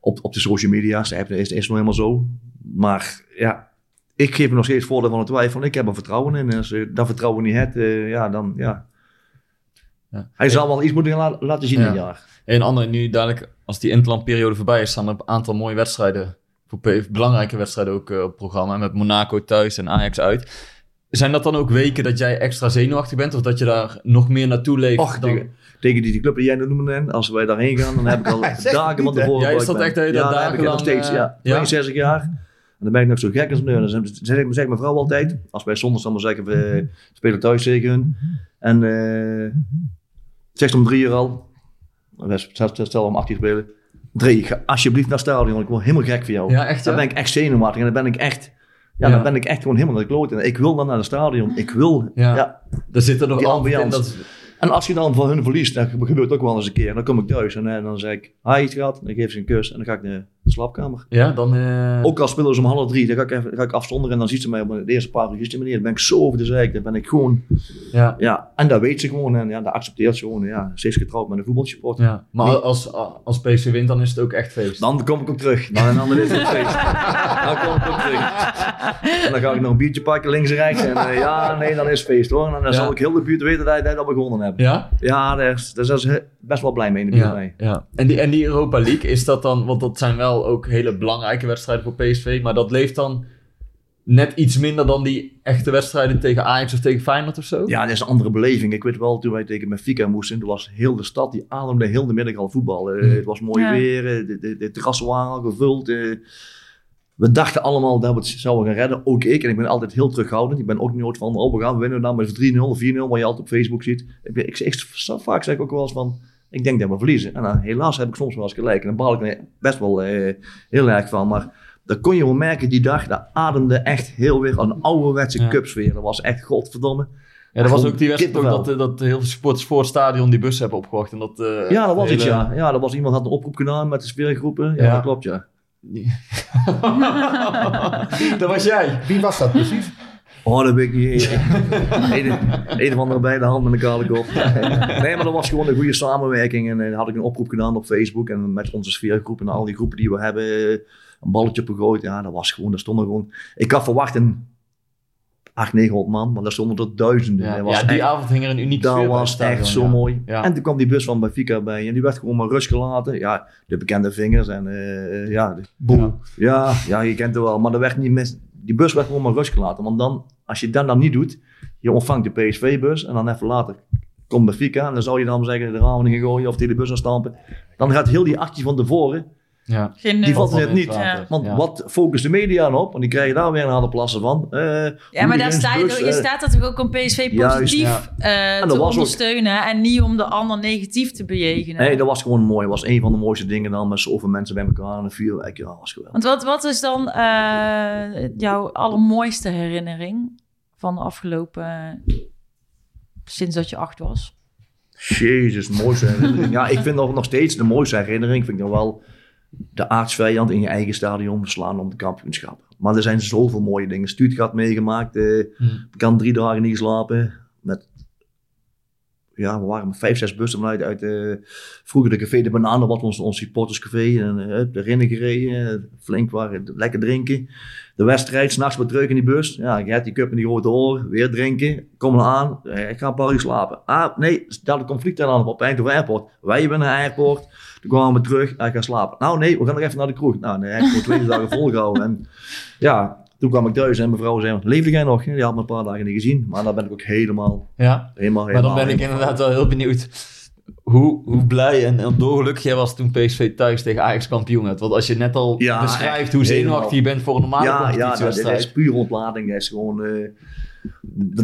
op, op de social media. Dat is, is nog helemaal zo. Maar ja, ik geef me nog steeds voordeel van de twijfel. Ik heb er vertrouwen in. En als je dat vertrouwen niet hebt, eh, ja, dan ja. Hij zal wel iets moeten la- laten zien Ja. dit jaar. En andere, nu dadelijk, als die interlandperiode voorbij is, staan er een aantal mooie wedstrijden, belangrijke wedstrijden ook eh, op het programma. Met Monaco thuis en Ajax uit. Zijn dat dan ook weken dat jij extra zenuwachtig bent? Of dat je daar nog meer naartoe leeft? Och, dan... tegen, tegen die, die club die jij noemde, net, als wij daarheen gaan, dan heb ik al dagen van tevoren... Ja, is dat echt dat je daar ja, dan heb ik nog steeds, eh, ja, ja? 62 jaar. En dan ben ik nog zo gek als een deur. Dan zeg, mijn vrouw altijd, als wij zondags dan maar zeggen, we spelen thuis tegen hun. En eh zegt ze om drie uur al, we stel stel om acht uur spelen, drie, ga alsjeblieft naar het stadion, want ik word helemaal gek voor jou. Ja, echt Dan ben ik echt zenuwachtig en dan ben ik echt... Ja, Ja. dan ben ik echt gewoon helemaal naar de kloot. En ik wil dan naar het stadion. Ik wil... Ja. ja Er zit er nog ambiance. Dat en als je dan van hun verliest, dat gebeurt ook wel eens een keer. Dan kom ik thuis en, eh, dan zeg ik, hi schat. Dan geef ze een kus en dan ga ik naar de slaapkamer. ja, dan... eh, Ook al spelen ze om half drie, dan ga ik, even, ga ik afzonderen en dan ziet ze mij op de eerste paar uur. meneer, dan ben ik zo over de zeik. Dan ben ik gewoon, ja. ja. En dat weet ze gewoon en ja, dat accepteert ze gewoon. Ja, ze is getrouwd met een voetbalsupporter. Ja, maar Nee. als, als PSV wint, dan is het ook echt feest. Dan kom ik ook terug. Dan, dan is het feest. Dan kom ik ook terug. En dan ga ik nog een biertje pakken links en rechts. En eh, ja, nee, dan is het feest hoor. En dan Ja. zal ik heel de buurt weten dat jij dat begonnen hebt. Ja? Ja, daar is, daar is best wel blij mee in de buurt. Ja. En, die, en die Europa League, is dat dan... Want dat zijn wel ook hele belangrijke wedstrijden voor PSV. Maar dat leeft dan net iets minder dan die echte wedstrijden tegen Ajax of tegen Feyenoord of zo? Ja, dat is een andere beleving. Ik weet wel, toen wij tegen Benfica moesten, toen was heel de stad, die ademde heel de middag al voetbal. Eh, Hmm. Het was mooi Ja. weer, eh, de, de, de terrassen waren al gevuld. eh. we dachten allemaal dat we het zouden gaan redden. Ook ik, en ik ben altijd heel terughoudend. Ik ben ook nooit van, oh, we gaan winnen dan met 3-0, 4-0, wat je altijd op Facebook ziet. Ik, ik, vaak zeg ik ook wel eens van, ik denk dat we verliezen. En dan, helaas heb ik soms wel eens gelijk. En daar baal ik er best wel eh, heel erg van. Maar dat kon je wel merken die dag, dat ademde echt heel weer een ouderwetse Ja. cupsfeer. Dat was echt godverdomme. Ja, dat was ook die wedstrijd dat, eh, dat heel veel supporters voor het stadion die bus hebben opgewacht. En dat, eh, Ja, dat was hele- iets, ja. Ja, dat was iemand had een oproep gedaan met de sfeergroepen. Ja, Ja. dat klopt, ja. dat was jij. Wie was dat precies? Oh, dat weet ik niet. een, een of andere bij de hand met een kale kop. Nee, maar dat was gewoon een goede samenwerking. En dan had ik een oproep gedaan op Facebook. En met onze sfeergroep en al die groepen die we hebben, eh, een balletje opgegooid. Ja, dat was gewoon, daar stonden gewoon... Ik had verwacht een 800, 900 man, maar daar stonden er duizenden. Ja, dat was ja, die echt- avond hing er een uniek Dat was echt zo mooi. Ja. En toen kwam die bus van Benfica bij en die werd gewoon maar rust gelaten. Ja, de bekende vingers en eh, ja, de- Boel. ja, ja, je kent het wel. Maar er werd niet mis, die bus werd gewoon maar rust gelaten. Want dan, als je dat dan niet doet, je ontvangt de PSV-bus en dan even later komt Benfica. En dan zou je dan zeggen de ramen gaan gooien of die de bus gaan stampen. Dan gaat heel die actie van tevoren, Ja. Geen die valt nul. net niet. Ja. Want Ja. wat focust de media dan op? Want die krijgen daar weer een harde plassen van. Eh, Ja, maar daar sta je, bus, je eh, staat natuurlijk ook om PSV Juist, positief eh, te ook- ondersteunen en niet om de ander negatief te bejegenen. Nee, dat was gewoon mooi. Dat was een van de mooiste dingen dan met zoveel mensen bij elkaar en een vuurwerk. Ja, dat was geweldig. Want wat, wat is dan eh, jouw allermooiste herinnering van de afgelopen... sinds dat je acht was? Jezus, mooiste herinnering. Ja, ik vind nog, nog steeds de mooiste herinnering. Vind ik nog wel de aardsvijand in je eigen stadion verslaan om de kampioenschap. Maar er zijn zoveel mooie dingen. Stuttgart meegemaakt. eh, Hmm. Ik kan drie dagen niet slapen. Met, ja, we waren met vijf, zes bussen vanuit uit eh, vroeger de Café de Banaan. Dat was ons, ons supporterscafé. En uh, erin gereden. eh, flink waren, lekker drinken. De wedstrijd, s'nachts wat terug in die bus. Ja, je hebt die cup in die grote oren. Weer drinken. Kom er aan. Ik ga een paar uur slapen. Ah, nee, stel de conflict aan op Eindhoven Airport. Wij hebben een airport. Toen kwamen we terug. Ah, ik ga slapen. Nou nee, we gaan nog even naar de kroeg. Nou, nee, ik heb twee dagen volgehouden. En ja, toen kwam ik thuis en mevrouw zei, leefde jij nog? Die had me een paar dagen niet gezien. Maar dan ben ik ook helemaal, Ja. helemaal, Maar dan helemaal- ben ik inderdaad wel heel benieuwd hoe, hoe blij en, en dolgelukkig jij was toen PSV thuis tegen Ajax kampioen werd. Want als je net al Ja, beschrijft hoe zenuwachtig je bent voor een normale Ja, ja dat, dat competitiewedstrijd. is puur ontlading. Dat is gewoon... eh,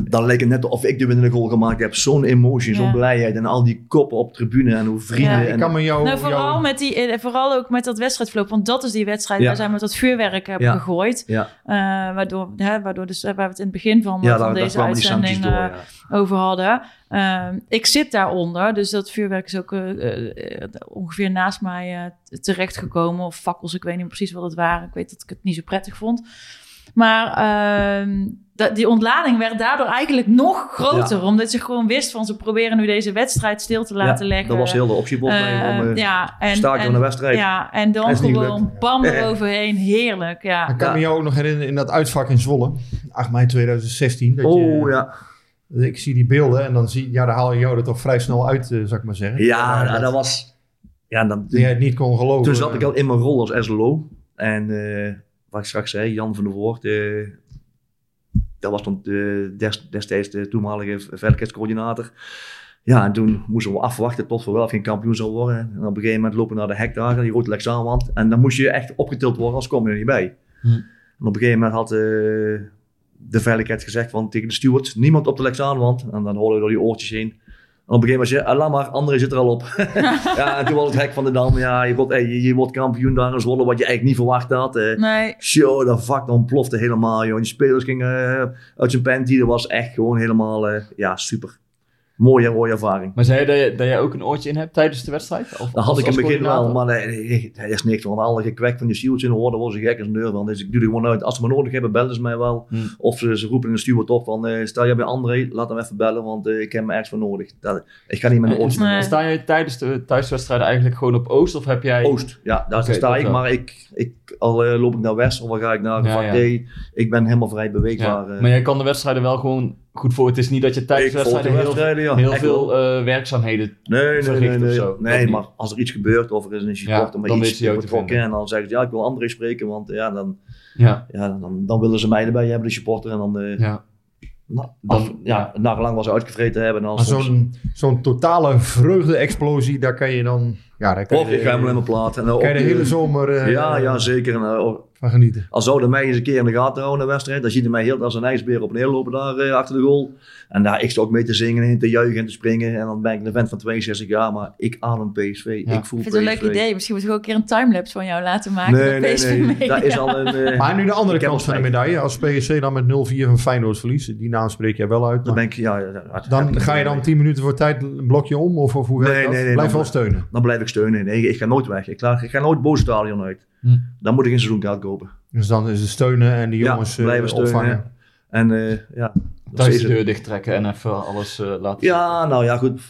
dan lijkt het net of ik de winnende goal gemaakt heb. Zo'n emotie, zo'n Ja. blijheid. En al die koppen op tribune en hoe vrienden... Ja, Ik en, kan me jou... nou, vooral, jou- met die, eh, vooral ook met dat wedstrijdverloop. Want dat is die wedstrijd Ja. waar zij met dat vuurwerk hebben Ja. gegooid. ja, Eh, waardoor, hè, waardoor dus, waar we het in het begin van, ja van daar, daar deze uitzending door. eh, Ja. over hadden. Ehm, ik zit daaronder, dus dat vuurwerk is ook eh, eh, ongeveer naast mij eh, terechtgekomen. Of fakkels, ik weet niet precies wat het waren. Ik weet dat ik het niet zo prettig vond. Maar ehm, dat- die ontlading werd daardoor eigenlijk nog groter. Omdat je gewoon wist van ze proberen nu deze wedstrijd stil te laten Ja, leggen. Dat was heel de optiebos Eh, mee om uh, ja, en, van de wedstrijd. ja, en dan gewoon bam Eh. eroverheen. Heerlijk, ja. Ik kan Ja. me jou ook nog herinneren in dat uitvak in Zwolle. 8 mei 2016. Dat je, Oh ja. Ik zie die beelden en dan, zie, ja, dan haal je jou er toch vrij snel uit, eh, zou ik maar zeggen. Ja, nou, dat was... Ja, dan, Die jij het niet kon geloven. toen zat ik al in mijn rol als SLO. En eh, wat ik straks zei, Jan van der Voort, eh, dat was dan de, des- destijds de toenmalige veiligheidscoördinator. Ja, en toen moesten we afwachten tot we wel of geen kampioen zou worden. En op een gegeven moment lopen we naar de hekdagen, die rode Lexaanwand. En dan moest je echt opgetild worden, anders kom je er niet bij. Hm. En op een gegeven moment had eh, de veiligheid gezegd van, tegen de steward, niemand op de Lexaanwand. En dan hoorden we door die oortjes heen. En op een gegeven moment zei je, ah, laat maar, André zit er al op. ja, en toen was het hek van de dam. Ja, je wordt, hey, je, je wordt kampioen daar in Zwolle, wat je eigenlijk niet verwacht had. eh. Nee. Zo, dat vak ontplofte helemaal, joh. Die spelers gingen eh, uit zijn panty. Dat was echt gewoon helemaal, eh, ja, super. Mooie, mooie ervaring. Maar zei je dat, je dat jij ook een oortje in hebt tijdens de wedstrijd? Of, Dat had als- ik in het begin wel, maar nee, nee, hij is niks van alle gekwek van die stewards in de horen, was ze gek als een deur van. Dus ik doe er gewoon uit. Als ze me nodig hebben, bellen ze mij wel. Hmm. Of ze, ze roepen in de steward op van, eh, stel jij bij André, laat hem even bellen, want eh, ik heb hem ergens voor nodig. Dat, ik ga niet met een En- oortje Nee. en Sta je tijdens de thuiswedstrijden eigenlijk gewoon op Oost? Of heb jij... Oost, ja, daar sta ik. wel. Maar ik, ik, al eh, loop ik naar West of dan ga ik naar Ja, ja. D. Ik ben helemaal vrij Ja, beweegbaar. eh. maar jij kan de wedstrijden wel gewoon goed voor. Het is niet dat je tijdens wedstrijden heel, wedstrijden, ja. heel Echt veel eh, werkzaamheden... Nee, nee, nee, verricht nee. of zo. Nee niet. maar als er iets gebeurt of er is een support Ja, om dan iets je betrokken vinden. en dan zeggen ze ja, ik wil André spreken, want ja, dan, Ja, ja, dan, dan willen ze mij erbij hebben, de supporter. En dan, eh ja. nou, Dan- af- ja, nagelang was ze uitgevreten hebben. En soms, zo'n zo'n totale vreugde-explosie, daar kan je dan... Ja, daar kan Och, je, ik ga helemaal in mijn plaat. En dan kan je ook, de hele zomer eh, Ja, ja, zeker. En, van genieten. Als zouden mij eens een keer in de gaten houden, de wedstrijd, dan ziet hij mij heel als een ijsbeer op en neer lopen daar eh, achter de goal. En daar, ik sta ook mee te zingen en te juichen en te springen. En dan ben ik een vent van 62 jaar, maar ik adem PSV. Ja. Ik voel Ik vind het een PSV. leuk idee. Misschien moeten we ook een keer een timelapse van jou laten maken. Nee, nee, PSV. Dat is al een... eh, Maar nu de andere ik kant van de medaille. Als PSC dan met 0-4 van Feyenoord verliest, die naam spreek jij wel uit. Dan ben ik, ja, dan ik ga je dan 10 minuten voor tijd een blokje om? Of, of hoe werkt Nee, dat? nee, nee, Blijf dan- wel steunen. Dan blijf ik steunen. Nee, ik ga nooit weg. Ik, laat, ik ga nooit boos stadion uit. Hm. Dan moet ik een seizoenkaart kopen. Dus dan is het steunen en die Ja, jongens eh, blijven steunen. opvangen. En eh, ja... Thuis de deur dicht trekken en even alles eh, laten Ja, nou ja, goed.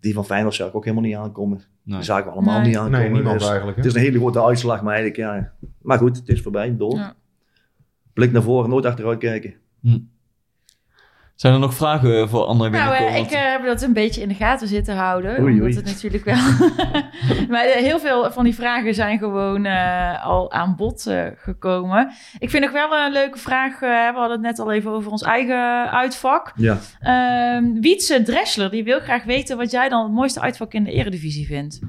Die van Feyenoord zag ik ook helemaal niet aankomen. Nee. Die zagen we allemaal Nee. niet aankomen. Nee, niemand dus eigenlijk. Hè? Het is een hele grote uitslag, maar eigenlijk, ja. Maar goed, het is voorbij, door. Ja. Blik naar voren, nooit achteruit kijken. Zijn er nog vragen voor André Nou, binnenkomen? eh, ik eh, heb dat een beetje in de gaten zitten houden. Oei, omdat oei. het natuurlijk wel... maar eh, heel veel van die vragen zijn gewoon eh, al aan bod eh, gekomen. Ik vind nog wel een leuke vraag. eh, we hadden het net al even over ons eigen uitvak. Ja. Ehm Wietse Dressler, die wil graag weten wat jij dan het mooiste uitvak in de eredivisie vindt.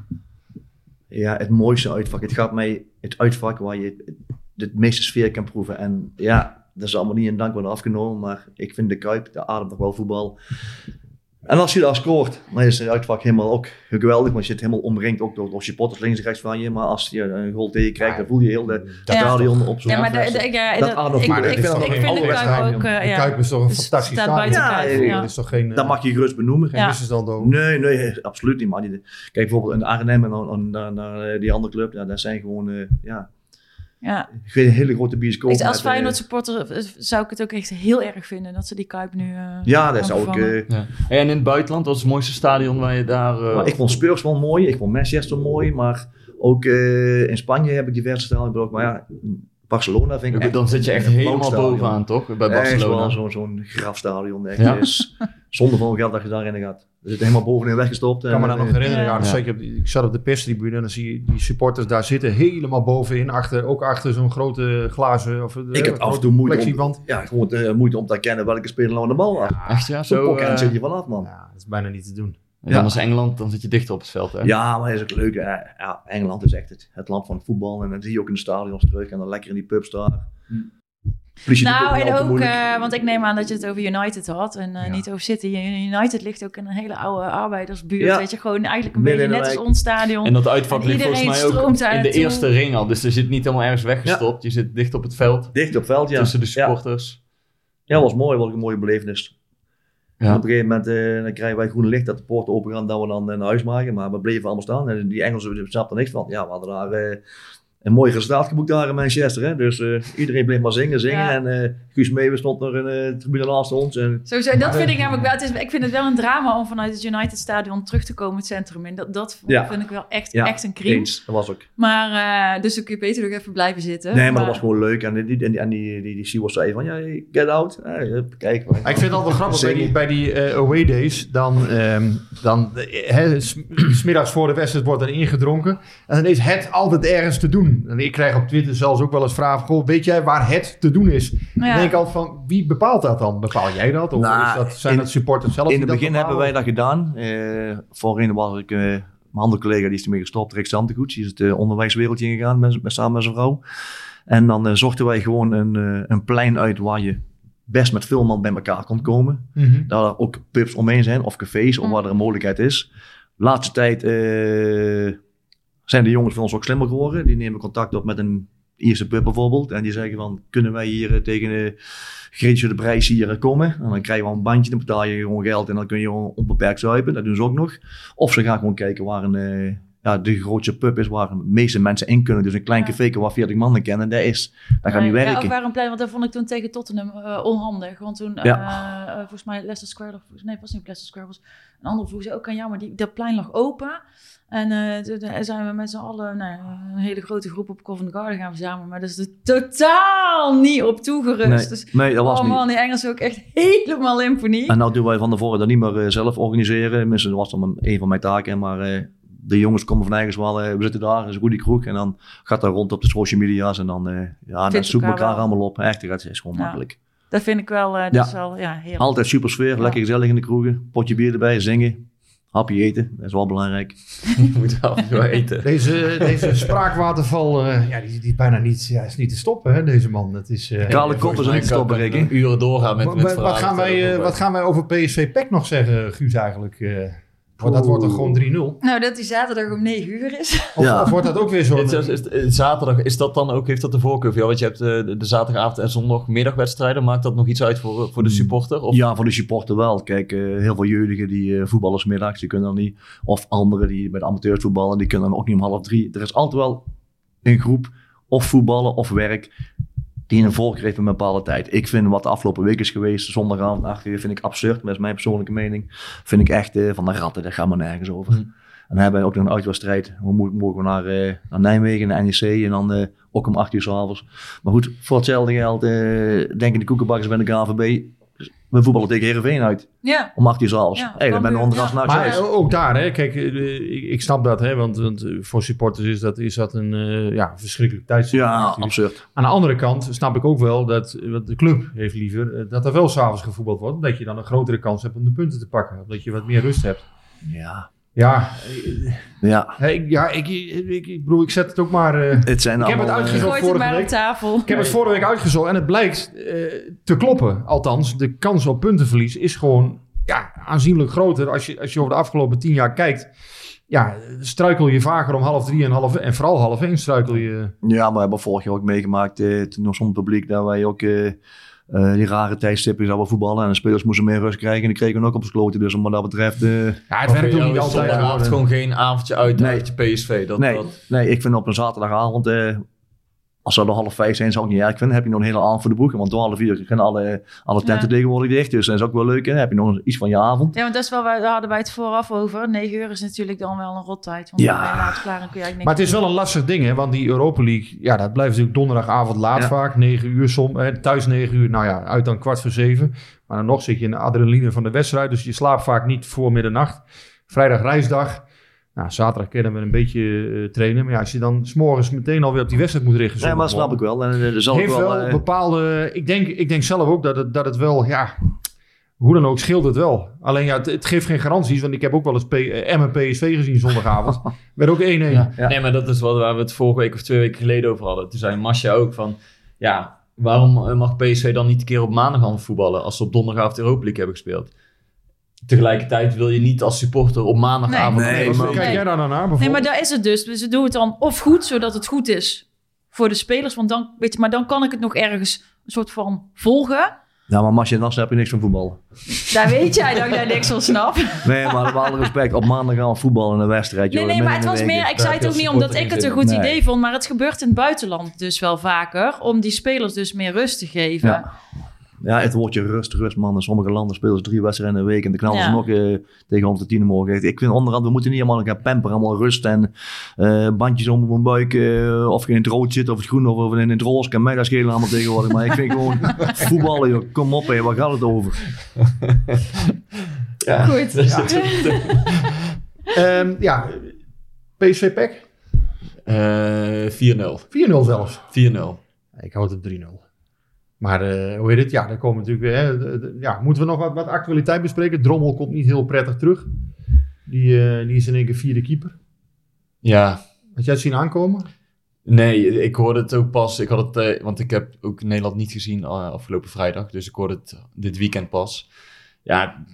ja, het mooiste uitvak. Het gaat mij het uitvak waar je het meeste sfeer kan proeven. En ja, dat is allemaal niet in dank worden afgenomen, maar ik vind de Kuip, de ademt toch wel voetbal. En als je daar scoort, dan is het uitvak helemaal ook geweldig, want je zit helemaal omringd ook door, door supporters links en rechts van je. Maar als je een goal tegen je krijgt, dan voel je heel de Ja. stadion op zo'n Ja, maar de, wedstrijd. de, ja, Dat dat- ik, ik, vind ik vind alle de Kuip ook... eh, de. Kuip is toch een Dus fantastisch staat stadion. Ja, kijf, ja, ja. Dat is toch geen, eh, Dat mag je gerust benoemen. geen over. Nee, nee, absoluut niet. Maar die, kijk bijvoorbeeld in de Arnhem en dan- dan- dan- naar eh, die andere club, ja, dat zijn gewoon eh, ja, Ja. geen hele grote bioscoop. Ik, als eh, Feyenoord supporter eh, zou ik het ook echt heel erg vinden dat ze die Kuip nu eh, Ja, dat zou ik. Ja. En in het buitenland, wat is het mooiste stadion waar je daar... eh, maar ik vond Spurs wel mooi, ik vond Manchester mooi, maar ook eh, in Spanje heb ik diverse stadions bezocht. Maar ja, Barcelona vind ik. echt dan zit je echt helemaal bovenaan, toch? Bij Barcelona. wel zo'n zo'n grafstadion. Echt. Ja. is zonde van geld dat je daarin gaat. We zitten helemaal bovenin weggestopt. Ik kan me dat nog herinneren. Ja. Ja. dus zeker, ik zat op de perstribune en dan zie je die supporters daar zitten helemaal bovenin. Achter, ook achter zo'n grote glazen of, eh, Ik heb af en toe moeite om, ja, gewoon eh, moeite om te herkennen welke speler nou aan de bal had. Echt ja? Zo'n Zo, pokken eh, zit je vanaf, man. Ja, dat is bijna niet te doen. En dan is Engeland, dan zit je dichter op het veld, hè? Ja, maar dat is ook leuk. hè. Ja, Engeland is echt het, het land van het voetbal. En dan zie je ook in de stadions terug en dan lekker in die pubs daar. Politie doet Nou, en ook, eh, want ik neem aan dat je het over United had en eh, Ja. niet over City. United ligt ook in een hele oude arbeidersbuurt. Ja. Weet je, gewoon eigenlijk een Midden beetje net als ons stadion. En dat uitvak ligt volgens mij ook in de eerste ring al. Dus er zit niet helemaal ergens weggestopt. Je zit dicht op het veld, Dicht op veld, ja. tussen de supporters. ja was mooi. Was een mooie belevenis. Op een gegeven moment eh, dan krijgen wij groen licht dat de poorten open gaan dat we dan eh, naar huis maken. Maar we bleven allemaal staan. En die Engelsen snapten niks van. Ja, we hadden daar eh, een mooi resultaat geboekt daar in Manchester. Hè? Dus eh, iedereen bleef maar zingen, zingen. Ja. En eh Guus Meeuwen stond nog in de tribune naast ons. En, Sowieso, dat vind ik namelijk wel. Het is, ik vind het wel een drama om vanuit het United Stadion terug te komen het centrum in. Dat, dat Ja. vind ik wel echt, ja, echt een crime. eens. Dat was ook. Maar, eh, dus dan kun je beter nog even blijven zitten. Nee, maar dat was gewoon leuk. En die, en die, en die, die, die Siwas zei van, ja, get out. Kijk. Maar ik vind het altijd grappig bij die, bij die eh, away days. Dan, ehm dan eh, hè, s- smiddags voor de wedstrijd wordt er ingedronken. En dan is het altijd ergens te doen. En ik krijg op Twitter zelfs ook wel eens vragen. Goh, weet jij waar het te doen is? Ja. Dan denk ik altijd van, wie bepaalt dat dan? Bepaal jij dat? Of Nou, is dat, zijn in- dat supporters zelf In het begin hebben wij dat gedaan. Eh voorheen was ik, eh, mijn andere collega die is ermee gestopt, Rick Santegoed. Die is het eh, onderwijswereldje ingegaan met, met, samen met zijn vrouw. En dan eh, zochten wij gewoon een, eh, een plein uit waar je best met veel man bij elkaar kon komen. Mhm. Daar er ook pubs omheen zijn of cafés, of Mm. waar er een mogelijkheid is. laatste tijd eh, zijn de jongens van ons ook slimmer geworden. Die nemen contact op met een Ierse pub bijvoorbeeld. En die zeggen van, kunnen wij hier eh, tegen de Grietje de prijs hier eh, komen? En dan krijg je wel een bandje, dan betaal je gewoon geld en dan kun je gewoon onbeperkt zuipen. Dat doen ze ook nog. Of ze gaan gewoon kijken waar een, eh, ja, de grootste pub is waar de meeste mensen in kunnen. Dus een klein Ja. café waar 40 man in kennen, dat is, dat gaat niet Ja, werken. of waar een plein, want dat vond ik toen tegen Tottenham onhandig. Want toen, Ja. volgens mij Leicester Square, of, nee, het was niet Leicester Square, was een andere vroeg ze ook aan jou, maar die, dat plein lag open. En toen toen zijn we met z'n allen nou, een hele grote groep op Covent Garden gaan verzamelen. Maar dat is er totaal niet op toegerust. Nee, Dus, nee, dat was oh niet. man, die Engelsen ook echt helemaal in paniek. En nou doen wij van tevoren dat niet meer eh, zelf organiseren. Dat was dan een- een van mijn taken. Maar eh, de jongens komen van ergens wel, we zitten daar, is een goede kroeg. En dan gaat dat rond op de social media's. En dan, ja, dan zoeken we elkaar elkaar allemaal op. Echt, dat is gewoon Ja. makkelijk. Dat vind ik wel, dat Ja. is wel ja, heerlijk. Altijd super sfeer, Ja. lekker gezellig in de kroegen. Potje bier erbij, zingen. Hapje eten, dat is wel belangrijk. Je moet en toe eten. Deze, deze spraakwaterval, eh, ja, die, die is bijna niet, ja, is niet te stoppen, hè, deze man. Het is, eh, Kale kop is niet te stoppen, Rick. Uren doorgaan met, met wat, gaan wij, eh, wat gaan wij over PSV PEC nog zeggen, Guus, eigenlijk? Want dat wordt er gewoon 3-0. Nou, dat die zaterdag om 9 uur is. Of, Ja. of wordt dat ook weer zo'n... Is, is, is- is- zaterdag, is dat dan ook, heeft dat de voorkeur voor jou? Want je hebt eh, de, de zaterdagavond en zondagmiddagwedstrijden. Maakt dat nog iets uit voor, voor de Hmm. supporter? Of? Ja, voor de supporter wel. Kijk, eh, heel veel jeugdigen die eh voetballen 's middags, die kunnen dan niet. Of anderen die bij de amateurs voetballen, die kunnen dan ook niet om half drie. Er is altijd wel een groep, of voetballen of werk, die een voorkeur heeft een bepaalde tijd. Ik vind wat de afgelopen week is geweest, zondagavond, 8 uur, vind ik absurd. Dat is mijn persoonlijke mening. Vind ik echt eh, van de ratten, daar gaan we nergens over. Hmm. En dan hebben we ook nog een uitwedstrijd. We mo- mogen we naar, eh, naar Nijmegen, naar NEC en dan eh, ook om 8 uur s'avonds. Maar goed, voor hetzelfde geld eh denken de koekenbakkers bij de KVB, we voetballen tegen Heerenveen uit. Ja. Om 8 uur s'avonds. Ja, hey, dan ben je onderas ja. Maar huis. ook daar, hè, kijk, eh, ik, ik snap dat, hè, want, want eh, voor supporters is dat, is dat een eh, ja, verschrikkelijk tijdstip. Ja, natuurlijk. absurd. Aan de andere kant snap ik ook wel dat eh, wat de club heeft liever eh, dat er wel s'avonds gevoetbald wordt, omdat je dan een grotere kans hebt om de punten te pakken, omdat je wat meer rust hebt. Ja, Ja, ja. ik, ja ik, ik, ik, ik bedoel, ik zet het ook maar. eh, Het zijn Ik heb het allemaal, eh, uitgezocht. Vorige op week. tafel. Ik heb het vorige week uitgezocht en het blijkt eh, te kloppen. Althans, de kans op puntenverlies is gewoon ja, aanzienlijk groter. Als je, als je over de afgelopen tien jaar kijkt, ja, struikel je vaker om half drie en half en vooral half één struikel je. Ja, maar we hebben vorig jaar ook meegemaakt, eh, toen nog zonder publiek, dat wij ook eh, die rare tijdstippen zouden voetballen. En de spelers moesten meer rust krijgen en die kregen we ook op sloten. Dus wat dat betreft, eh, Ja, het werkt ook niet altijd. Zondagavond gewoon geen avondje uit, Nee. PSV. Dat, nee, dat, nee, ik vind op een zaterdagavond, eh, als het al half vijf zijn, zou ik niet erg vinden. heb je nog een hele avond voor de boeg. Want 12 uur gaan alle, alle tenten Ja. tegenwoordig dicht. Dus dat is ook wel leuk. Hè? Dan heb je nog iets van je avond. Ja, want dat is wel, waar- daar hadden wij het vooraf over. 9 uur is natuurlijk dan wel een rottijd. Want Ja. laat klaar en kun je eigenlijk Maar het is wel een lastig ding, hè? Want die Europa League, ja, dat blijft natuurlijk donderdagavond laat Ja. vaak. 9 uur som, hè, thuis 9 uur, nou ja, uit dan kwart voor zeven. Maar dan nog zit je in de adrenaline van de wedstrijd. Dus je slaapt vaak niet voor middernacht. Vrijdag reisdag. Nou, zaterdag kunnen we een beetje eh, trainen. Maar ja, als je dan s'morgens meteen alweer op die wedstrijd moet richten. Ja, maar dat snap ik wel. En eh, er zal ook heeft wel... wel eh, bepaalde... Ik denk, ik denk zelf ook dat het, dat het wel, ja... Hoe dan ook scheelt het wel. Alleen ja, het, het geeft geen garanties. Want ik heb ook wel eens P, eh, Emmen PSV gezien zondagavond. Werd ook 1-1. Ja. Ja. Nee, maar dat is wat waar we het vorige week of twee weken geleden over hadden. Toen zei Masja ook van, ja, waarom eh, mag PSV dan niet een keer op maandag gaan voetballen als ze op donderdagavond Europa League hebben gespeeld? Tegelijkertijd wil je niet als supporter op maandagavond... Nee, nee, maar- kijk jij daar dan naar Nee, maar daar is het dus. Dus ze doen het dan of goed, zodat het goed is voor de spelers. Want dan, weet je, maar dan kan ik het nog ergens een soort van volgen. Nou, maar Masje Nassen heb je niks van voetballen. Daar weet jij dat ik daar niks van snap. Nee, maar met alle respect, op maandag gaan we voetballen in een wedstrijd. Nee, joh, nee, maar het was meer... Ik zei het ook niet omdat ik het een goed Nee. idee vond, maar het gebeurt in het buitenland dus wel vaker. Om die spelers dus meer rust te geven. Ja. Ja, het woordje rust, rust, man. In sommige landen spelen ze drie wedstrijden in een week en de knallen ze Ja. nog eh, tegen ons de tien morgen. Ik vind onderhand, we moeten niet allemaal gaan pamperen, allemaal rust en eh, bandjes om mijn buik, eh, of je in het rood zit of het groen of, of in het roze, kan mij dat schelen allemaal tegenwoordig. Maar ik vind gewoon voetballen, joh. kom op, hé, waar gaat het over? Ja. Goed. Ehm, ja, PSV PEC, Eh, 4-0. 4-0 zelfs. 4-0. Ik houd het 3-0. Maar eh, hoe heet het? Ja, daar komen natuurlijk weer. Hè, de- de- ja, moeten we nog wat, wat actualiteit bespreken? Drommel komt niet heel prettig terug. Die, eh, die is in één keer vierde keeper. Ja, Had jij het zien aankomen? Nee, ik hoorde het ook pas. Ik had het, eh, want ik heb ook Nederland niet gezien afgelopen vrijdag. Dus ik hoorde het dit weekend pas. Ja,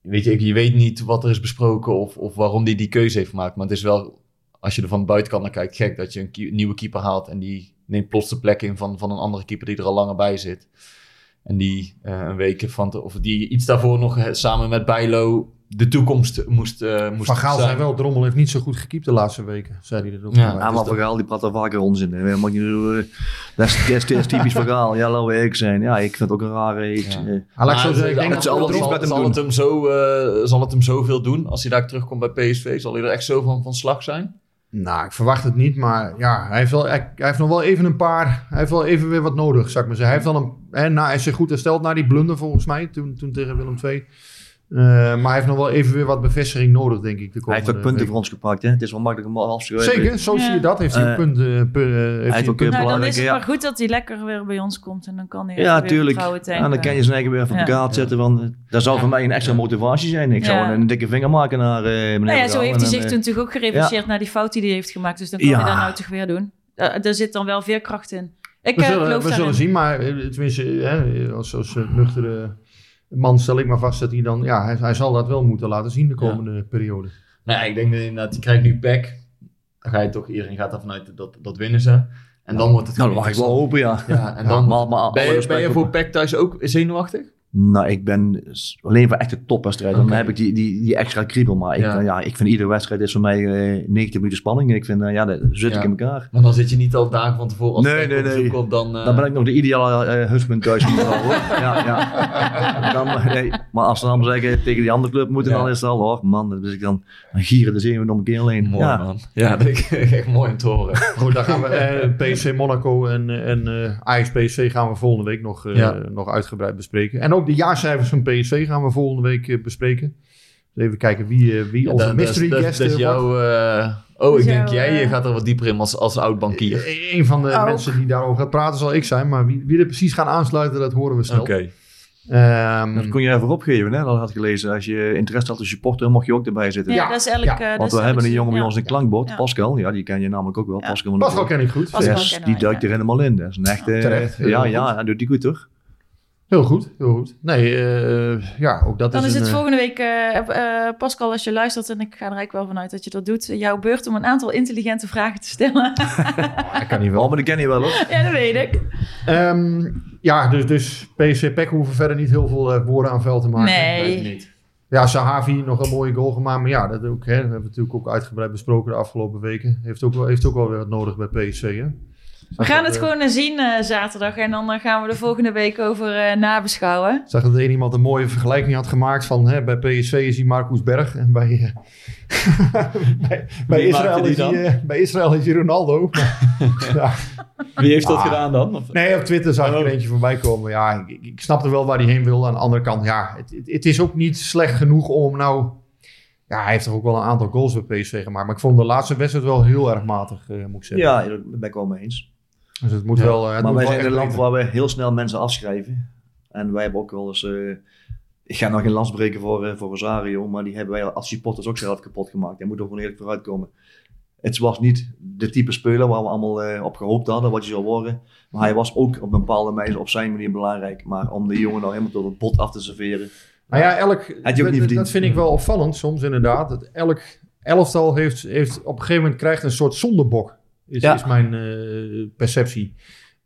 weet je, je weet niet wat er is besproken of, of waarom die die keuze heeft gemaakt. Maar het is wel, als je er van buitenkant naar kijkt, gek dat je een nieuwe keeper haalt. En die neemt plots de plek in van, van een andere keeper die er al langer bij zit. En die eh, een week van, te- of die iets daarvoor nog eh, samen met Bijlo de toekomst moest, eh moest Van Gaal zijn. zei wel, Drommel heeft niet zo goed gekiept de laatste weken. Zei hij er ook Ja. maar Dus Van Gaal, die praat er vaker onzin in. hè. Mag je, dat, is, dat is- typisch Van Gaal. Ja, laten we eerlijk zijn. Ja, ik vind het ook een rare. Ja. laat ik zo denk het dat zal, iets zal, met hem zal het hem zo, zal het hem zoveel doen als hij daar terugkomt bij PSV? Zal hij er echt zo van, van slag zijn? Nou, ik verwacht het niet, maar ja, hij heeft, wel, hij, heeft nog wel even een paar, hij heeft wel even weer wat nodig, zou ik maar zeggen. Hij heeft wel een, hè, na, hij is zich goed hersteld na die blunder volgens mij, toen, toen tegen Willem II. Eh, maar hij heeft nog wel even weer wat bevestiging nodig, denk ik. De Hij heeft ook punten voor ons gepakt. Hè? Het is wel makkelijk om afschrijven. Zeker, zo zie je Ja. dat. Heeft hij een punt, eh, pu- eh, heeft hij ook een punt. een Nou, dan is het ja. maar goed dat hij lekker weer bij ons komt. En dan kan hij Ja, tuurlijk. En dan kan je zijn eigen weer even op de Ja. kaart zetten. Want dat zou voor mij een extra motivatie zijn. Ik zou Ja. een dikke vinger maken naar eh meneer Nou ja, Van zo heeft hij zich toen natuurlijk ook gerevancheerd naar die fout die hij heeft gemaakt. Dus dan kan Ja. hij dat nou toch weer doen. Uh, er zit dan wel veerkracht in. Ik We eh, zullen, we zien, maar tenminste, hè, als, als nuchtere man stel ik maar vast dat hij dan, ja, hij, hij zal dat wel moeten laten zien de komende periode. Nou ja, ik denk dat inderdaad, je krijgt nu pack. Dan ga je toch, iedereen gaat ervan uit dat, dat winnen ze. En dan wordt het Nou, dat mag ik wel hopen, ja. Ja, en Ja, dan maar- maar ben, je, ben je voor pack thuis ook zenuwachtig? Nou, ik ben alleen voor echte topwedstrijden. Oké. Dan heb ik die, die, die extra kriebel. Maar ik, Ja. ja. ja, ik vind iedere wedstrijd is voor mij eh 90 minuten spanning. Ik vind, eh, ja, dat zit Ja. ik in elkaar. Maar dan zit je niet al dagen van tevoren als Nee, nee, op nee. komt, dan... eh, Dan ben ik nog de ideale eh husband thuis. in ieder geval, hoor. Ja, ja. Dan, nee, maar als ze dan zeggen tegen die andere club moeten, Ja. dan is het al, oh man, dan, is ik dan, dan gieren de zenuwen om een keer. Mooi ja. man. Ja, dat is echt mooi om te horen. Goed, dan gaan we eh, PSV Monaco en, eh, en eh Ajax PSV gaan we volgende week nog, eh, Ja. nog uitgebreid bespreken. En ook de jaarcijfers van PSV gaan we volgende week eh, bespreken. Dus even kijken wie, eh, wie onze mystery dat- guest dat is eh, jouw, oh, ik denk jouw, jij eh, gaat er wat dieper in als, als oud bankier. Eh, Een van de Ook. mensen die daarover gaat praten zal ik zijn, maar wie, wie er precies gaan aansluiten, dat horen we snel. Oké. Ehm, Dat kon je even opgeven, hè? dat had gelezen. Als je interesse had als supporter, mocht je ook erbij zitten. Ja, Ja, dat is eigenlijk... ja. Want we hebben een jongen bij ja. ons in klankbord, Ja. Pascal. Ja, die ken je namelijk ook wel. Ja. Pascal Pascal ken ik goed. Pascal Yes, die duikt ja. er helemaal in. Dat is een echte... Terecht, ja, ja, dat doet die goed, toch? Heel goed, heel goed. Nee, eh, ja, ook dat Dan is het eh, volgende week, eh, eh, Pascal, als je luistert, en ik ga er eigenlijk wel vanuit dat je dat doet, jouw beurt om een aantal intelligente vragen te stellen. hij kan niet wel. Oh, maar dat ken je wel, hoor. ja, dat weet ik. Ehm, ja, dus, dus PSV Pek hoeven verder niet heel veel woorden aan vuil te maken. Nee. niet. Ja, Sahavi nog een mooie goal gemaakt. Maar ja, dat, ook, hè, dat hebben we natuurlijk ook uitgebreid besproken de afgelopen weken. Heeft ook wel, heeft ook wel weer wat nodig bij PSV. Hè? We gaan het eh, gewoon zien eh, zaterdag en dan eh, gaan we de volgende week over eh, nabeschouwen. Ik zag dat er een iemand een mooie vergelijking had gemaakt van hè, bij PSV is hij Marcus Berg en bij, eh, bij, Israël is hij, eh, bij Israël is hij Ronaldo. Ja. Wie heeft dat Ah. gedaan dan? Of- Nee, op Twitter zag ik er Oh. eentje voorbij komen. Ja, ik, ik snapte wel waar hij heen wil. Aan de andere kant, ja, het, het, het is ook niet slecht genoeg om nou... Ja, hij heeft toch ook wel een aantal goals bij PSV gemaakt. Maar ik vond de laatste wedstrijd wel heel erg matig, eh, moet ik zeggen. Ja, daar ben ik wel mee eens. Dus het moet Ja. wel... eh, het maar moet wij zijn een land waar we heel snel mensen afschrijven. En wij hebben ook wel eens... eh, ik ga nog geen lans breken voor, eh, voor Rosario, maar die hebben wij als supporters ook zelf kapot gemaakt. Daar moet er gewoon eerlijk vooruit komen. Het was niet de type speler waar we allemaal op gehoopt hadden, wat je zou worden. Maar hij was ook op een bepaalde manier op zijn manier belangrijk. Maar om de jongen nou helemaal tot het bot af te serveren. Nou ja, elk, dat, dat vind ik wel opvallend soms inderdaad. Dat elk elftal heeft, heeft op een gegeven moment krijgt een soort zondebok. Is, Ja. is mijn eh, perceptie.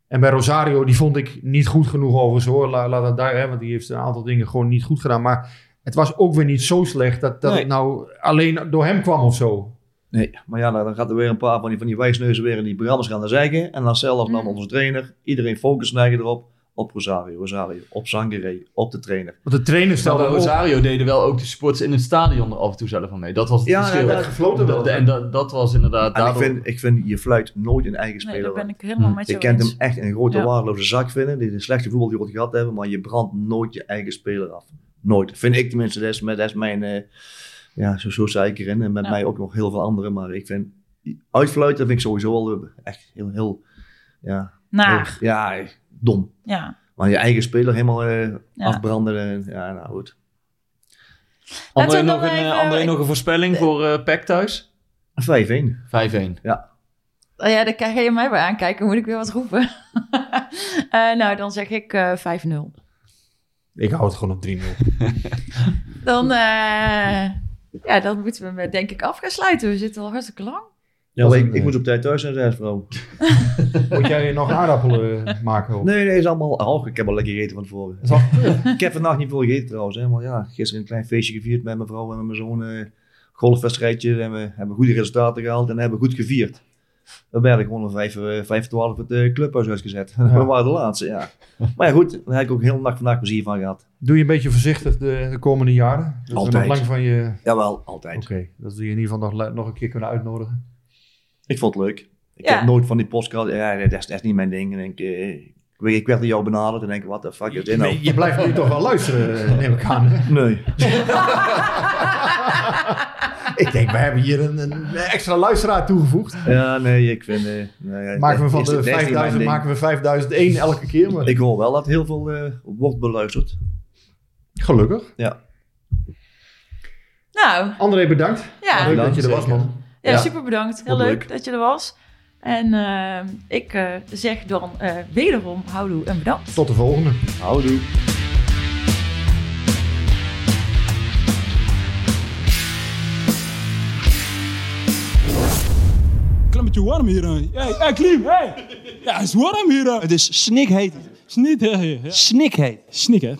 En bij Rosario, die vond ik niet goed genoeg overigens hoor. La- Laat het daar, hè, want die heeft een aantal dingen gewoon niet goed gedaan. Maar het was ook weer niet zo slecht dat, dat Nee. het nou alleen door hem kwam of zo. Nee, maar ja, dan gaat er weer een paar van die, van die wijsneuzen weer in die programma's gaan zeggen. En dan zelf dan Mm. onze trainer. Iedereen focus neigen erop. Op Rosario, Rosario. Op Sangaré, op de trainer. Want de trainer Stel stelde Rosario deden wel ook de supporters in het stadion er af en toe zelf van mee. Dat was het Ja, verschil. ja, dat gefloten wel. En dat, dat was inderdaad En ik vind, ik vind, je fluit nooit een eigen Nee, speler daar ben ik helemaal Hm. met je Je kent eens. hem echt een grote Ja. waardeloze zak vinden. Die de slechte voetbal die we ooit gehad hebben. Maar je brandt nooit je eigen speler af. Nooit. Vind ik tenminste. Dat is, mijn- dat is mijn... eh, ja, zo, zo sta ik erin. En met Ja. mij ook nog heel veel anderen. Maar ik vind... Uitfluiten vind ik sowieso al echt heel... heel ja, Naar. heel- ja, dom. Ja. Maar je eigen speler helemaal eh, Ja. afbranden. en- ja, nou goed. André, nog nog een, eh, even- André, nog een voorspelling voor eh PEC thuis? 5-1. 5-1. Oh ja, dan ga je mij weer aankijken. Moet ik weer wat roepen? Eh, nou, dan zeg ik eh 5-0. Ik hou het gewoon op 3-0. Dan, eh, ja, dan moeten we eh, denk ik af gaan sluiten. We zitten al hartstikke lang. Ja, ik, een, ik eh, moet op tijd thuis zijn, zei vrouw. Moet jij nog aardappelen eh, maken? Nee, nee, is allemaal... Oh, ik heb al lekker gegeten van tevoren. Ik heb vandaag niet veel gegeten trouwens. Hè, maar ja, gisteren een klein feestje gevierd met mijn vrouw en met mijn zoon. eh golfwedstrijdje. En we hebben goede resultaten gehaald en hebben goed gevierd. We werden gewoon om 5, eh, 5 12 het eh, clubhuis uitgezet. Ja. We waren de laatste, ja. Maar ja, goed, daar heb ik ook heel nacht vandaag plezier van gehad. Doe je een beetje voorzichtig de, de komende jaren? Dat Altijd. nog lang van je... Jawel, altijd. Oké, dat we je in ieder geval nog, nog een keer kunnen uitnodigen. Ik vond het leuk. Ik Ja. heb nooit van die podcast, ja, dat is, dat is niet mijn ding. En ik, eh, ik, weet- ik werd door jou benaderd en denk, wat de fuck is dit nou? Je, je blijft nu toch wel luisteren, eh, neem ik aan. hè? Nee. ik denk, we hebben hier een, een extra luisteraar toegevoegd. Ja, nee, ik vind... eh, nou ja, Maken we van de dat is niet mijn 5000 ding. maken we 5001 elke keer. Maar Ik hoor wel dat heel veel eh, wordt beluisterd. gelukkig. Nou, André, bedankt. ja, Leuk Ja, dat je er was, man. Ja, Ja. super bedankt. Heel leuk leuk. dat je er was. En eh, ik eh, zeg dan eh, wederom houdoe en bedankt. Tot de volgende. Houdoe. Klein beetje warm hier. Hey, hey Klim, hey! Ja, het is warm hier. Het is snikheet. Snikheet. Snik, hè?